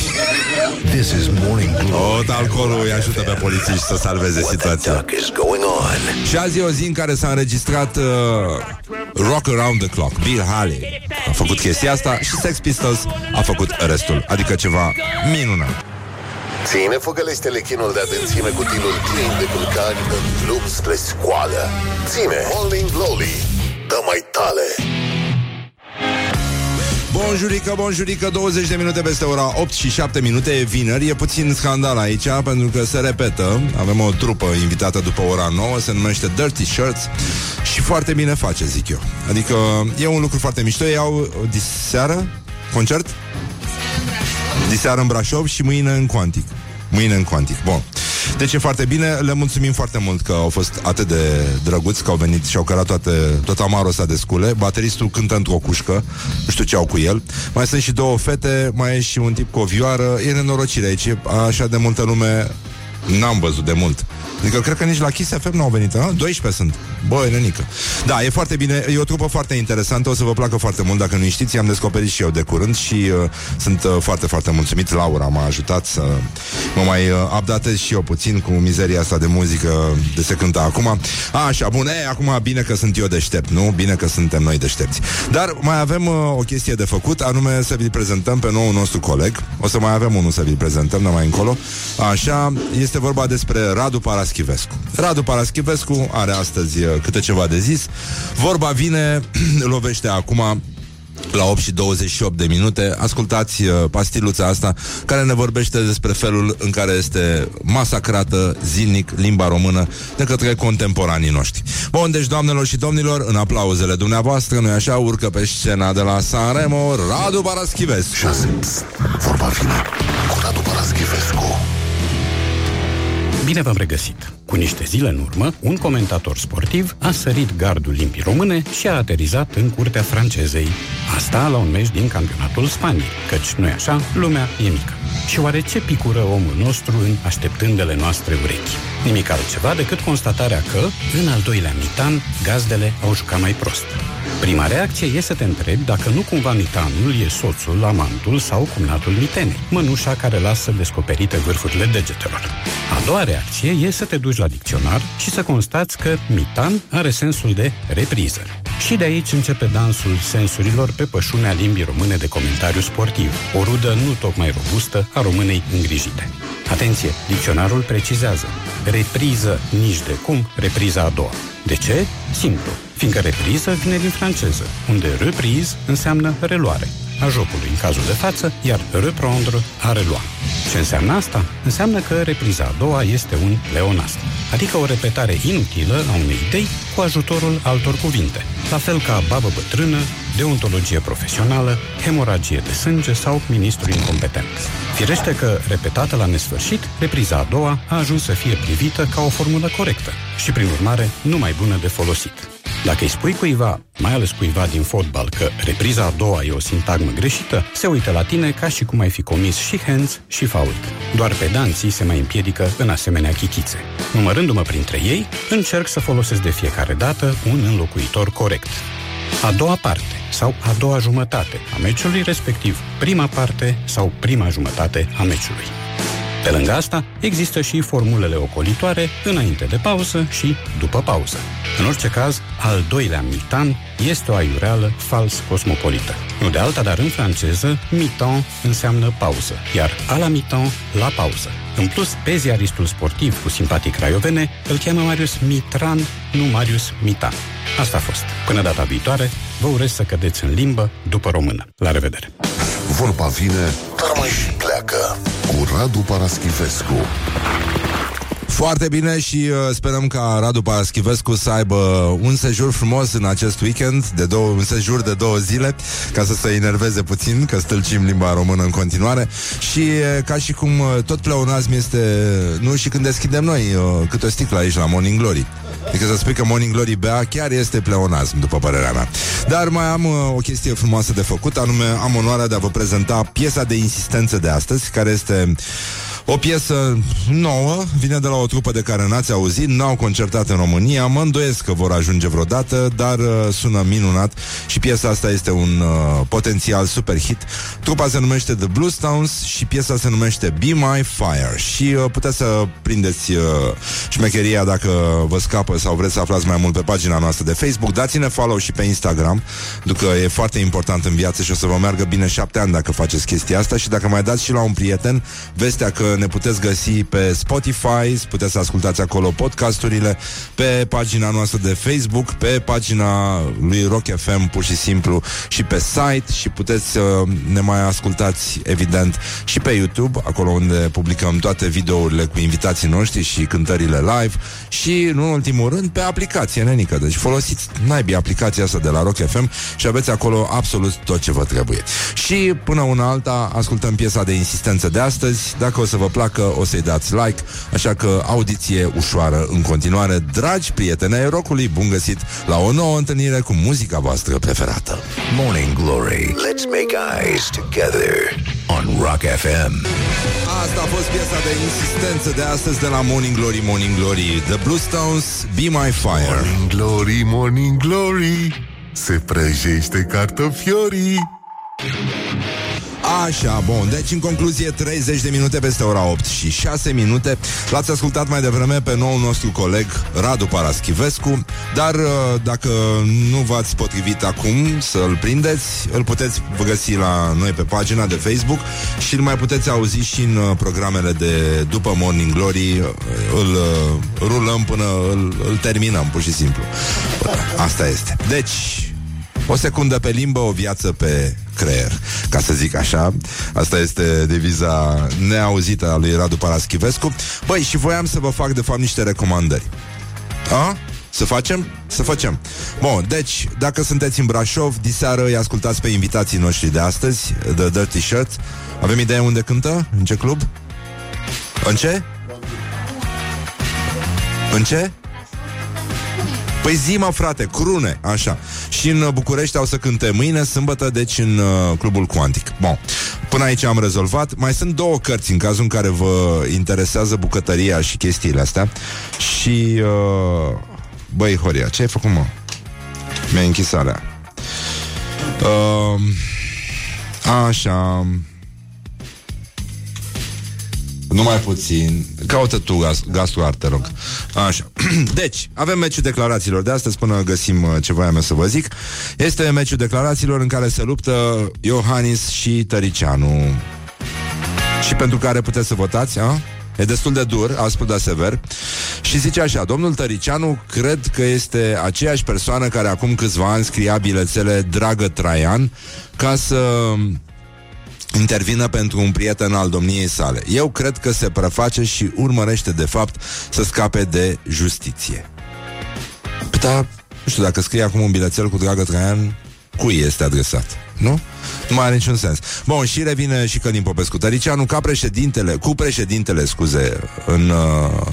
S3: This is Morning Glory.
S1: O, alcoolul îi ajută pe polițiști să salveze
S3: What the
S1: situația.
S3: duck is going on?
S1: Și azi e o zi în care s-a înregistrat uh, Rock Around the Clock. Bill Haley a făcut chestia asta și Sex Pistols a făcut restul. Adică ceva minunat.
S4: Ține făgălește-le chinul de adânțime cu tilul plin de vulcani în drum spre scoală. Ține Morning Glory, dă mai tale.
S1: Bonjurică, bonjurică, 20 de minute peste ora 8 și 7 minute, e vineri, e puțin scandal aici, pentru că se repetă, avem o trupă invitată după ora 9, se numește Dirty Shirts și foarte bine face, zic eu. Adică e un lucru foarte mișto, ei au diseară, concert? Diseară în Brașov și mâine în Quantic. Mâine în Quantic. Bun. Deci e foarte bine, le mulțumim foarte mult că au fost atât de drăguți, că au venit și au cărat toate, tot amarul ăsta de scule. Bateristul cântă într-o cușcă, nu știu ce au cu el. Mai sunt și două fete, mai e și un tip cu o vioară. E nenorocire aici, e așa de multă lume N-am văzut de mult. Adică cred că nici la Kiss FM n-au venit a? 12 sunt, băi, nenică. Da, e foarte bine, e o trupă foarte interesantă. O să vă placă foarte mult, dacă nu știți I-am descoperit și eu de curând și uh, sunt uh, foarte, foarte mulțumit. Laura m-a ajutat să mă mai uh, updatez și eu puțin Cu mizeria asta de muzică de se cântă acum Așa, bun, e, acum bine că sunt eu deștept, nu? Bine că suntem noi deștepți. Dar mai avem uh, o chestie de făcut Anume să vi-l prezentăm pe nou nostru coleg. O să mai avem unul să vi-l prezentăm, de mai încolo. Așa, este vorba despre Radu Paraschivescu. Radu Paraschivescu are astăzi uh, câte ceva de zis. Vorba vine, lovește acum la 8 și 28 de minute Ascultați uh, pastiluța asta Care ne vorbește despre felul în care este Masacrată zilnic limba română De către contemporanii noștri Bun, deci doamnelor și domnilor În aplauzele dumneavoastră, nu așa, urcă pe scena de la Sanremo Radu Paraschivescu
S4: Șase, pst, vorba vine cu Radu Paraschivescu.
S10: Bine v-am regăsit! Cu niște zile în urmă, un comentator sportiv a sărit gardul limpii române și a aterizat în curtea francezei. Asta la un meci din campionatul Spaniei, căci nu așa, lumea e mică. Și oare ce picură omul nostru în așteptândele noastre urechi? Nimic altceva decât constatarea că, în al doilea mitan, gazdele au jucat mai prost. Prima reacție e să te întrebi dacă nu cumva mitanul e soțul, amantul sau cumnatul mitenei, mănușa care lasă descoperite vârfurile degetelor. A doua reacție e să te duci la dicționar și să constați că mitan are sensul de repriză. Și de aici începe dansul sensurilor pe pășunea limbii române de comentariu sportiv, o rudă nu tocmai robustă a românei îngrijite. Atenție, dicționarul precizează. Repriză nici de cum, repriza a doua. De ce? Simplu, fiindcă repriză vine din franceză, unde reprise înseamnă reluare a jocului în cazul de față, iar reprendre a relua. Ce înseamnă asta? Înseamnă că repriza a doua este un pleonast, adică o repetare inutilă a unei idei cu ajutorul altor cuvinte, la fel ca babă bătrână, deontologie profesională, hemoragie de sânge sau ministru incompetent. Firește că, repetată la nesfârșit, repriza a doua a ajuns să fie privită ca o formulă corectă și, prin urmare, nu mai bună de folosit. Dacă îi spui cuiva, mai ales cuiva din fotbal, că repriza a doua e o sintagmă greșită, se uită la tine ca și cum ai fi comis și hands și fault. Doar pedanții se mai împiedică în asemenea chichițe. Numărându-mă printre ei, încerc să folosesc de fiecare dată un înlocuitor corect. A doua parte sau a doua jumătate a meciului, respectiv prima parte sau prima jumătate a meciului. Pe lângă asta, există și formulele ocolitoare înainte de pauză și după pauză. În orice caz, al doilea mitan este o aiureală fals cosmopolită. Nu de alta, dar în franceză, mitan înseamnă pauză, iar a la mitan, la pauză. În plus, pe ziaristul sportiv cu simpatii craiovene îl cheamă Marius Mitran, nu Marius Mitan. Asta a fost. Până data viitoare, vă urez să cădeți în limbă după română. La revedere!
S4: Vorba vine, dar mai și pleacă. Cu Radu Paraschivescu.
S1: Foarte bine și uh, sperăm ca Radu Paraschivescu să aibă un sejur frumos în acest weekend, de două, un sejur de două zile, ca să se enerveze puțin, că stâlcim limba română în continuare. Și uh, ca și cum uh, tot pleonazm este, nu și când deschidem noi uh, câte o sticlă aici la Morning Glory. Adică să spui că Morning Glory bea chiar este pleonazm, după părerea mea. Dar mai am uh, o chestie frumoasă de făcut, anume am onoarea de a vă prezenta piesa de insistență de astăzi, care este o piesă nouă, vine de la o trupă de care n-ați auzit, n-au concertat în România, mă îndoiesc că vor ajunge vreodată, dar uh, sună minunat și piesa asta este un uh, potențial super hit. Trupa se numește The Bluestones și piesa se numește Be My Fire și uh, puteți să prindeți uh, șmecheria dacă vă scapă sau vreți să aflați mai mult pe pagina noastră de Facebook. Dați-ne follow și pe Instagram, pentru că e foarte important în viață și o să vă meargă bine șapte ani dacă faceți chestia asta și dacă mai dați și la un prieten vestea că ne puteți găsi pe Spotify, puteți să ascultați acolo podcasturile, pe pagina noastră de Facebook, pe pagina lui Rock FM pur și simplu și pe site și puteți să ne mai ascultați evident și pe YouTube, acolo unde publicăm toate videourile cu invitații noștri și cântările live și, nu în ultimul rând, pe aplicație, nenică. Deci folosiți naibii aplicația asta de la Rock FM și aveți acolo absolut tot ce vă trebuie. Și până una alta ascultăm piesa de insistență de astăzi. Dacă o să vă placă, o să-i dați like, așa că audiție ușoară în continuare. Dragi prieteni ai rockului, bun găsit la o nouă întâlnire cu muzica voastră preferată.
S3: Morning Glory. Let's make eyes together on Rock FM.
S1: Asta a fost piesa de insistență de astăzi de la Morning Glory, Morning Glory. The Bluestones, Be My Fire.
S4: Morning Glory, Morning Glory, se prăjește cartofiorii.
S1: Așa, bun, deci în concluzie 30 de minute peste ora 8 și 6 minute. L-ați ascultat mai devreme pe noul nostru coleg Radu Paraschivescu Dar uh, dacă nu v-ați potrivit acum să-l prindeți Îl puteți găsi la noi pe pagina de Facebook Și îl mai puteți auzi și în uh, programele de după Morning Glory. Îl uh, rulăm până îl, îl terminăm pur și simplu. Asta este. Deci, o secundă pe limbă, o viață pe creier, ca să zic așa. Asta este deviza neauzită a lui Radu Paraschivescu. Băi, și voiam să vă fac, de fapt, niște recomandări. A? Să facem? Să facem. Bun, deci, dacă sunteți în Brașov, diseară îi ascultați pe invitații noștri de astăzi, The Dirty Shirt. Avem idee unde cântă? În ce club? În ce? În ce? Păi zi, mă, frate, crune, așa. Și în uh, București au să cânte mâine, sâmbătă, deci în uh, Clubul Quantic. Bun. Până aici am rezolvat. Mai sunt două cărți în cazul în care vă interesează bucătăria și chestiile astea. Și, uh, băi, Horia, ce ai făcut, mă? Mi-ai închis alea. Uh, așa... Numai puțin. Caută tu gaz, gastul te rog. Așa. Deci, avem meciul declarațiilor de astăzi până găsim uh, ce voiam eu să vă zic. Este meciul declarațiilor în care se luptă Iohannis și Tăricianu. Și pentru care puteți să votați, a? E destul de dur, aspru, dar sever Și zice așa, domnul Tăricianu Cred că este aceeași persoană Care acum câțiva ani scria bilețele Dragă Traian Ca să intervină pentru un prieten al domniei sale. Eu cred că se preface și urmărește de fapt să scape de justiție. Păi Da, nu știu, dacă scrie acum un bilețel cu Dragă Traian, cui este adresat? Nu? Nu mai are niciun sens. Bun, și revine și Călim Popescu Tăricianu ca președintele, cu președintele, scuze, în... Uh,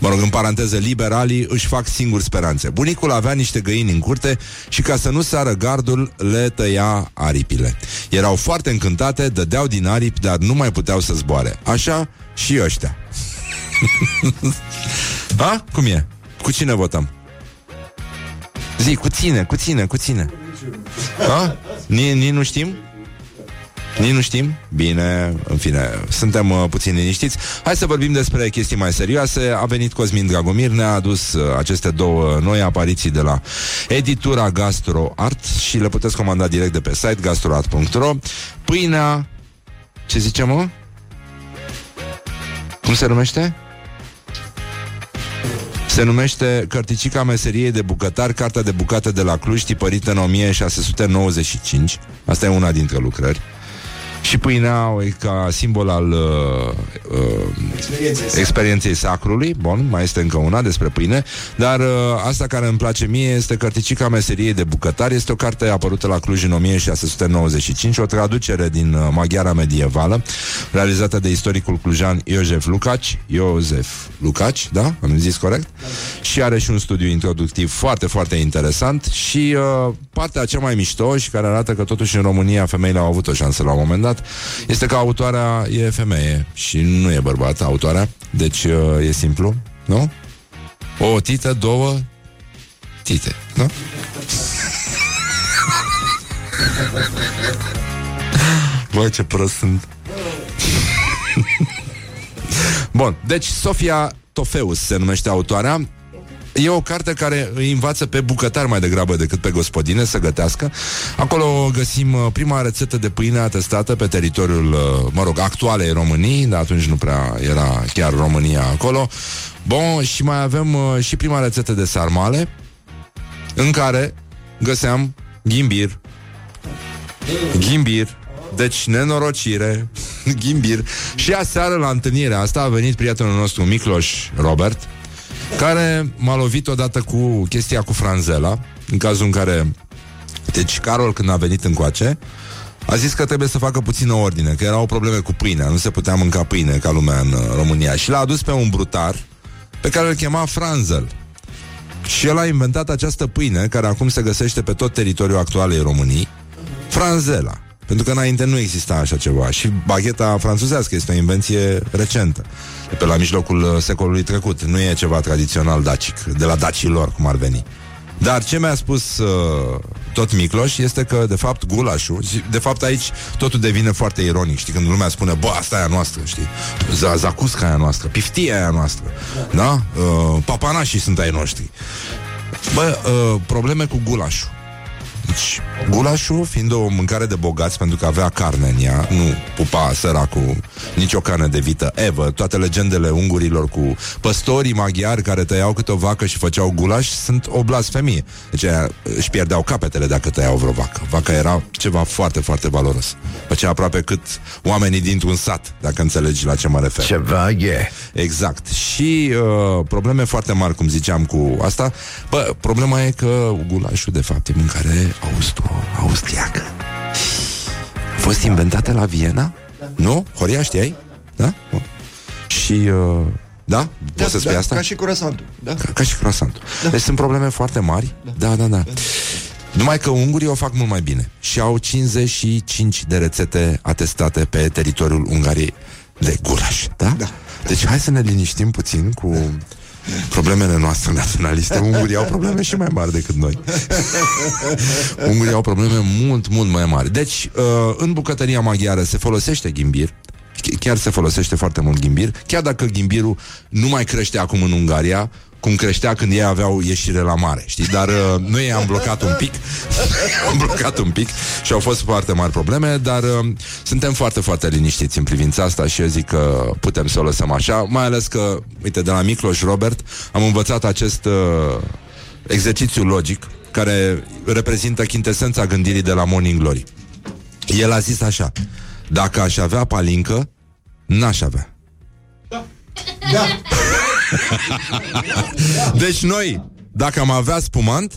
S1: Mă rog, în paranteză, liberalii își fac singuri speranțe. Bunicul avea niște găini în curte și ca să nu sară gardul, le tăia aripile. Erau foarte încântate, dădeau din aripi, dar nu mai puteau să zboare. Așa și ăștia. A? Cum e? Cu cine votăm? Zi, cu ține, cu ține, cu ține. A? Ni, ni nu știm? Nici nu știm? Bine, în fine, suntem uh, puțin liniștiți. Hai să vorbim despre chestii mai serioase. A venit Cosmin Dragomir, ne-a adus uh, aceste două noi apariții de la editura Gastro Art și le puteți comanda direct de pe site gastroart.ro. Pâinea... Ce zice, mă? Cum se numește? Se numește Cărticica Meseriei de Bucătar, cartea de bucate de la Cluj, tipărită în 1695. Asta e una dintre lucrări. Și pâinea e ca simbol al uh, uh, experienței sacrului. Bun, mai este încă una despre pâine. Dar uh, asta care îmi place mie este Cărticica Meseriei de Bucătar. Este o carte apărută la Cluj în 1695, o traducere din uh, maghiara medievală, realizată de istoricul clujan Iosef Lucaci. Iosef Lucaci, da? Am zis corect? Și are și un studiu introductiv foarte, foarte interesant și uh, partea cea mai mișto și care arată că totuși în România femeile au avut o șansă la un moment dat este că autoarea e femeie și nu e bărbat autoarea, deci uh, e simplu, nu? O tită, două tite, nu? Băi, ce prost sunt. Bun, deci Sofia Tofeus se numește autoarea E o carte care îi învață pe bucătar mai degrabă decât pe gospodine să gătească. Acolo găsim uh, prima rețetă de pâine atestată pe teritoriul, uh, mă rog, actualei Românii, dar atunci nu prea era chiar România acolo. Bun, și mai avem uh, și prima rețetă de sarmale, în care găseam ghimbir. Ghimbir. Deci, nenorocire, ghimbir. Și aseară, la întâlnirea asta, a venit prietenul nostru, Micloș Robert, care m-a lovit odată cu chestia cu franzela, în cazul în care... Deci, Carol, când a venit încoace, a zis că trebuie să facă puțină ordine, că erau probleme cu pâinea, nu se putea mânca pâine ca lumea în uh, România. Și l-a adus pe un brutar pe care îl chema Franzel. Și el a inventat această pâine, care acum se găsește pe tot teritoriul actualei României, Franzela. Pentru că înainte nu exista așa ceva. Și bagheta franțuzească este o invenție recentă. De pe la mijlocul uh, secolului trecut. Nu e ceva tradițional dacic, de la dacilor, cum ar veni. Dar ce mi-a spus uh, tot Micloș este că, de fapt, gulașul, și, de fapt aici totul devine foarte ironic, știi, când lumea spune, bă, asta e a noastră, știi, Z- zacusca e a noastră, piftia e a noastră, da? Uh, papanașii sunt ai noștri. Bă, uh, probleme cu gulașul. Deci, gulașul, fiind o mâncare de bogați pentru că avea carne în ea, nu pupa săracul nicio carne de vită, ever. Toate legendele ungurilor cu păstorii maghiari care tăiau câte o vacă și făceau gulaș sunt o blasfemie. Deci aia își pierdeau capetele dacă tăiau vreo vacă. Vaca era ceva foarte, foarte valoros. Făcea aproape cât oamenii dintr-un sat, dacă înțelegi la ce mă refer.
S3: Ceva e.
S1: Exact. Și uh, probleme foarte mari, cum ziceam cu asta. Bă, problema e că gulașul, de fapt, e mâncare austro- austriacă. A fost inventată la Viena? Nu? Horia, știai? Da? Bun. Și... Uh, da? Poți să spui
S5: da,
S1: asta?
S5: Ca și croissantul. Da.
S1: Ca, ca și croissantul. Da. Deci sunt probleme foarte mari. Da, da, da. da. Numai că ungurii o fac mult mai bine și au 55 de rețete atestate pe teritoriul Ungariei de gulaș, da?
S5: Da.
S1: Deci hai să ne liniștim puțin cu problemele noastre naționaliste. Ungurii au probleme și mai mari decât noi. Ungurii au probleme mult, mult mai mari. Deci, uh, în bucătăria maghiară se folosește ghimbir, Ch- chiar se folosește foarte mult ghimbir, chiar dacă ghimbirul nu mai crește acum în Ungaria, cum creștea când ei aveau ieșire la mare, știi? Dar uh, noi i-am blocat un pic am blocat un pic și au fost foarte mari probleme, dar uh, suntem foarte, foarte liniștiți în privința asta și eu zic că putem să o lăsăm așa, mai ales că, uite, de la Micloș Robert am învățat acest uh, exercițiu logic care reprezintă chintesența gândirii de la Morning Glory. El a zis așa, dacă aș avea palincă, n-aș avea.
S5: Da.
S1: Deci noi, dacă am avea spumant,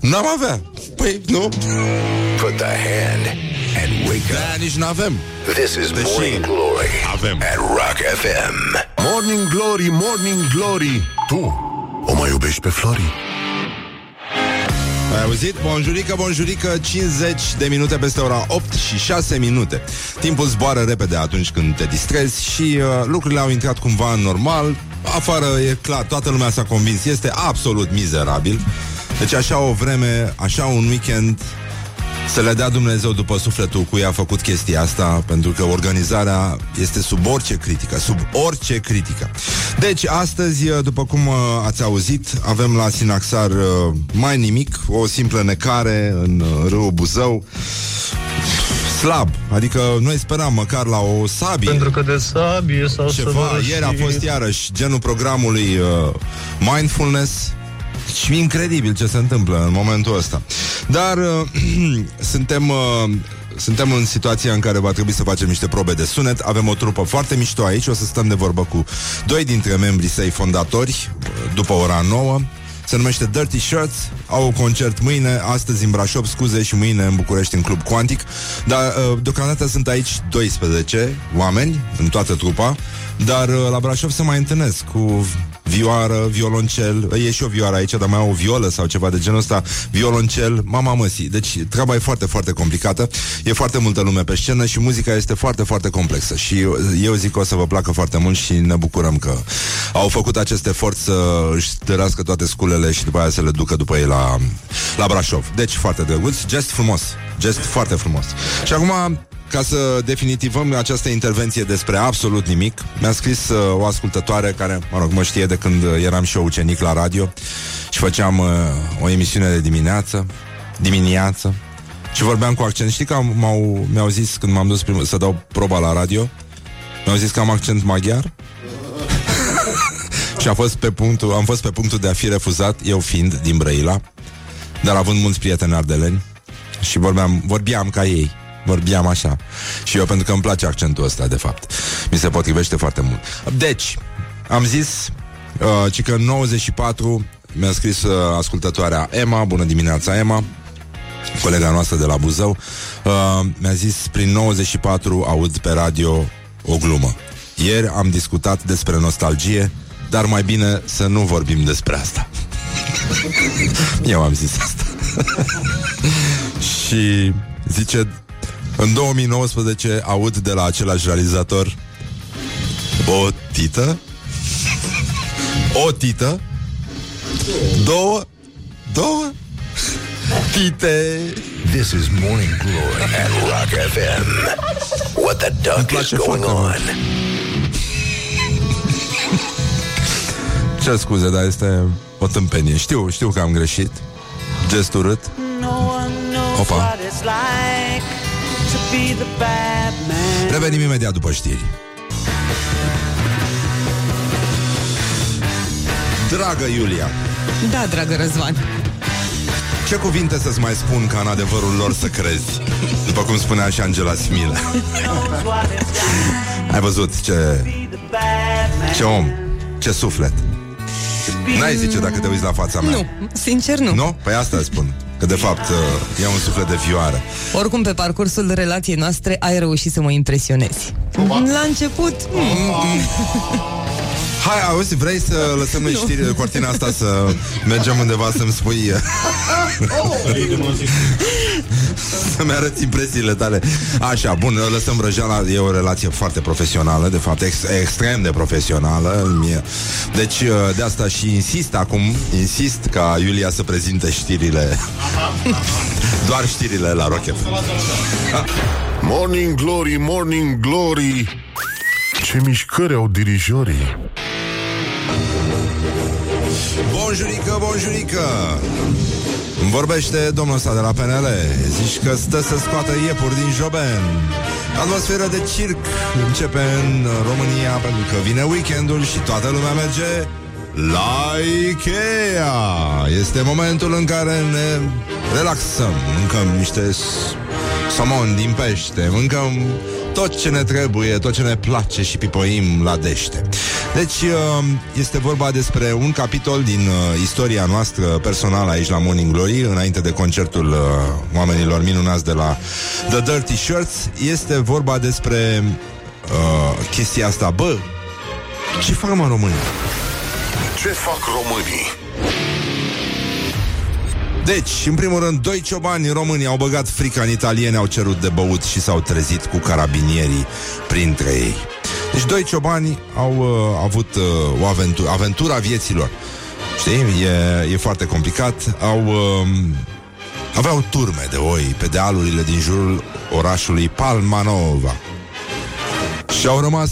S1: n-am avea. Păi, nu?
S3: Put the hand and wake up.
S1: Aia nici n-avem.
S3: This is Morning Glory
S1: Avem.
S3: at Rock FM. Morning Glory, Morning Glory. Tu o mai iubești pe Flori?
S1: Ai auzit? Bonjurică, bonjurică, 50 de minute peste ora 8 și 6 minute. Timpul zboară repede atunci când te distrezi și uh, lucrurile au intrat cumva în normal. Afară e clar, toată lumea s-a convins, este absolut mizerabil. Deci așa o vreme, așa un weekend să le dea Dumnezeu după sufletul cui a făcut chestia asta, pentru că organizarea este sub orice critică, sub orice critică. Deci, astăzi, după cum uh, ați auzit, avem la Sinaxar uh, mai nimic, o simplă necare în uh, râul Buzău, slab, adică noi speram măcar la o sabie.
S9: Pentru că de sabie sau
S1: Ceva, ieri a fost iarăși genul programului uh, Mindfulness și incredibil ce se întâmplă în momentul ăsta. Dar uh, suntem uh, suntem în situația în care va trebui să facem niște probe de sunet. Avem o trupă foarte mișto aici. O să stăm de vorbă cu doi dintre membrii săi fondatori uh, după ora 9. Se numește Dirty Shirts. Au concert mâine, astăzi în Brașov Scuze și mâine în București în Club Quantic Dar uh, deocamdată sunt aici 12 oameni În toată trupa Dar uh, la Brașov se mai întâlnesc Cu vioară, violoncel. E și o vioară aici, dar mai au o violă sau ceva de genul ăsta. Violoncel, mama măsii. Deci treaba e foarte, foarte complicată. E foarte multă lume pe scenă și muzica este foarte, foarte complexă. Și eu, eu zic că o să vă placă foarte mult Și ne bucurăm că au făcut acest efort Să își stărească toate sculele Și după aia să le ducă după ei la, la Brașov. Deci foarte drăguț, gest frumos. Gest foarte frumos. Și acum ca să definitivăm această intervenție despre absolut nimic, mi-a scris uh, o ascultătoare care, mă rog, mă știe de când eram și eu ucenic la radio și făceam uh, o emisiune de dimineață, dimineață, și vorbeam cu accent. Știi că am, m-au, mi-au zis când m-am dus prim, să dau proba la radio, mi-au zis că am accent maghiar. și a fost pe punctul, am fost pe punctul de a fi refuzat, eu fiind din Brăila, dar având mulți prieteni ardeleni și vorbeam, vorbeam ca ei. Vorbeam așa. Și eu pentru că îmi place accentul ăsta, de fapt. Mi se potrivește foarte mult. Deci, am zis uh, ci că în 94 mi-a scris uh, ascultătoarea Emma, bună dimineața Emma, colega noastră de la Buzău, uh, mi-a zis prin 94 aud pe radio o glumă. Ieri am discutat despre nostalgie, dar mai bine să nu vorbim despre asta. Eu am zis asta. și zice, în 2019 aud de la același realizator o tită, o tită, două, două tite.
S3: This is Morning Glory at Rock FM. What the duck is
S1: place
S3: going
S1: foarte mult.
S3: on?
S1: Ce scuze, dar este o tâmpenie. Știu, știu că am greșit. Gest urât. Opa. Revenim imediat după știri. Dragă Iulia,
S2: Da, dragă Răzvan.
S1: ce cuvinte să-ți mai spun ca în adevărul lor să crezi? După cum spunea și Angela Smilă. Ai văzut ce... Ce om, ce suflet. N-ai zice dacă te uiți la fața mea.
S2: Nu, sincer nu.
S1: Nu? Păi asta spun. Că de fapt uh, e un suflet de vioară.
S2: Oricum, pe parcursul relației noastre ai reușit să mă impresionezi. La început, mm,
S1: Hai, auzi, vrei să lăsăm în știri cortina asta să mergem undeva să-mi spui Să-mi arăți impresiile tale. Așa, bun, lăsăm răjeala E o relație foarte profesională De fapt, ex- extrem de profesională Mie- Deci, uh, de asta și insist acum Insist ca Iulia să prezinte știrile. Doar știrile la Rock FM.
S4: Morning Glory, Morning Glory Ce mișcări au dirijorii.
S1: Bonjurică, bonjurică. Îmi vorbește domnul ăsta de la PNL Zici că stă să scoată iepuri din joben. Atmosfera de circ începe în România Pentru că vine weekendul și toată lumea merge la Ikea. Este momentul în care ne relaxăm Mâncăm niște s- somon din pește Mâncăm tot ce ne trebuie, tot ce ne place și pipoim la dește. Deci uh, este vorba despre un capitol din uh, istoria noastră personală aici la Morning Glory, înainte de concertul uh, oamenilor minunați de la The Dirty Shirts. Este vorba despre uh, chestia asta. Bă, ce fac mă românii?
S4: Ce fac românii?
S1: Deci, în primul rând, doi ciobani români au băgat frica în italieni, au cerut de băut și s-au trezit cu carabinierii printre ei. Deci, doi ciobani au uh, avut uh, o aventură, aventura vieților. Știi? E, e foarte complicat. Au, uh, aveau turme de oi pe dealurile din jurul orașului Palmanova. Și au rămas,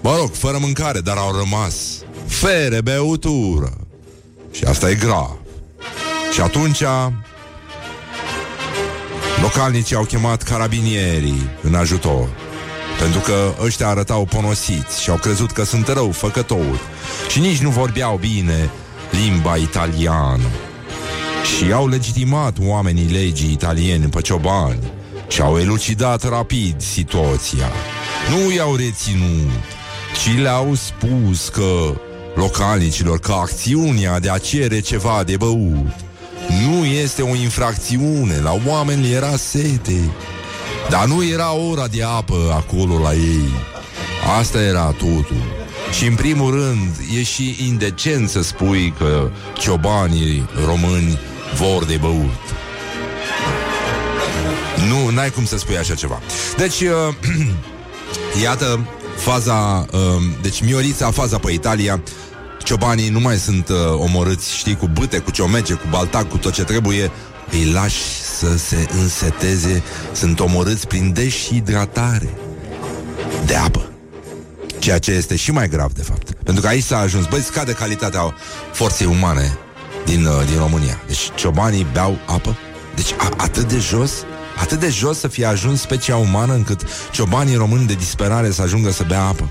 S1: mă rog, fără mâncare, dar au rămas fere, beutură. Și asta e grav. Și atunci localnicii au chemat carabinierii în ajutor. Pentru că ăștia arătau ponosiți și au crezut că sunt rău făcători și nici nu vorbeau bine limba italiană. Și au legitimat oamenii legii italieni pe ciobani și au elucidat rapid situația. Nu i-au reținut, ci le-au spus că localnicilor că acțiunea de a cere ceva de băut nu este o infracțiune, la oameni le era sete. Dar nu era ora de apă acolo la ei. Asta era totul. Și în primul rând e și indecent să spui că ciobanii români vor de băut. Nu, n-ai cum să spui așa ceva. Deci, uh, iată faza, uh, deci Miorița, faza pe Italia, ciobanii nu mai sunt uh, omorâți, știi, cu bâte, cu ciomege, cu baltac, cu tot ce trebuie, îi lași să se înseteze, sunt omorâți prin deshidratare de apă. Ceea ce este și mai grav, de fapt. Pentru că aici s-a ajuns, băi, scade calitatea forței umane din, uh, din România. Deci ciobanii beau apă? Deci a, atât de jos? Atât de jos să fie ajuns specia umană încât ciobanii români de disperare să ajungă să bea apă.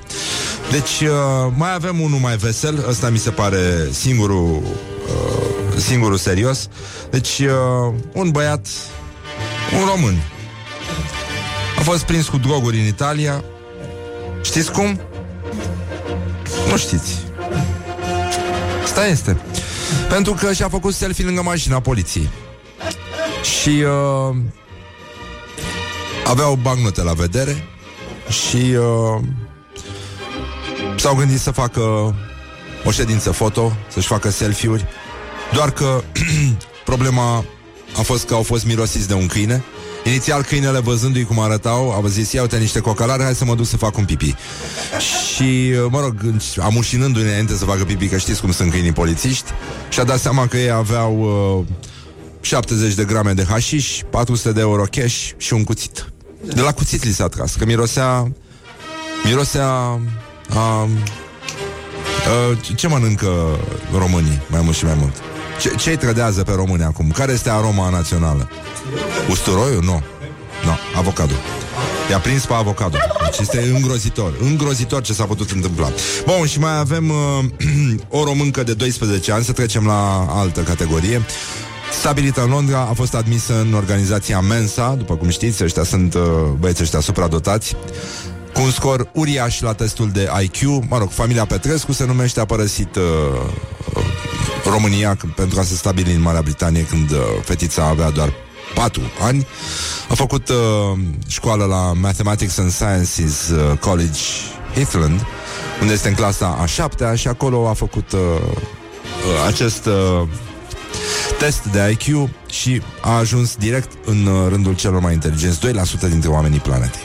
S1: Deci uh, mai avem unul mai vesel, ăsta mi se pare singurul uh, singurul serios. Deci uh, un băiat, un român, a fost prins cu droguri în Italia. Știți cum? Nu știți. Asta este. Pentru că și-a făcut selfie lângă mașina poliției. Și uh, aveau bagnote la vedere și uh, s-au gândit să facă o ședință foto, să-și facă selfie-uri, doar că problema a fost că au fost mirosiți de un câine. Inițial câinele văzându-i cum arătau A zis, ia uite niște cocalare, hai să mă duc să fac un pipi Și, mă rog, amușinându-i înainte să facă pipi Că știți cum sunt câinii polițiști Și-a dat seama că ei aveau uh, 70 de grame de hașiș 400 de euro cash și un cuțit De la cuțit li s-a tras Că mirosea Mirosea uh, uh, Ce mănâncă românii Mai mult și mai mult ce, ce-i trădează pe români acum? Care este aroma națională? Usturoiul? Nu. Nu, avocado. I-a prins pe avocado. Deci este îngrozitor. Îngrozitor ce s-a putut întâmpla. Bun, și mai avem uh, o româncă de 12 ani, să trecem la altă categorie. Stabilită în Londra, a fost admisă în organizația Mensa, după cum știți, ăștia sunt uh, băieți ăștia supradotați, cu un scor uriaș la testul de IQ. Mă rog, familia Petrescu se numește, a părăsit uh, România pentru a se stabili în Marea Britanie când uh, fetița avea doar 4 ani. A făcut uh, școală la Mathematics and Sciences uh, College Heathland, unde este în clasa a șaptea și acolo a făcut uh, uh, acest uh, test de IQ și a ajuns direct în uh, rândul celor mai inteligenți, 2% dintre oamenii planetei.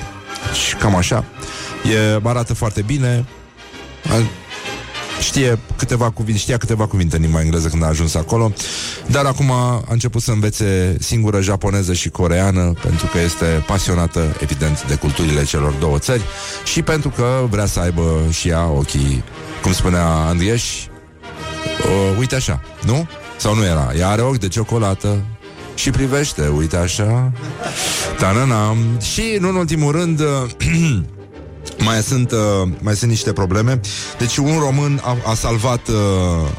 S1: Și cam așa. E, arată foarte bine. Știe câteva cuvinte, știa câteva cuvinte în limba engleză când a ajuns acolo, dar acum a început să învețe singură japoneză și coreană, pentru că este pasionată, evident, de culturile celor două țări și pentru că vrea să aibă și ea ochii, cum spunea Andrieș, uh, uite așa, nu? Sau nu era? Ea are ochi de ciocolată, și privește, uite așa Tanana. Și, în ultimul rând Mai sunt, uh, mai sunt niște probleme. Deci un român a, a salvat uh,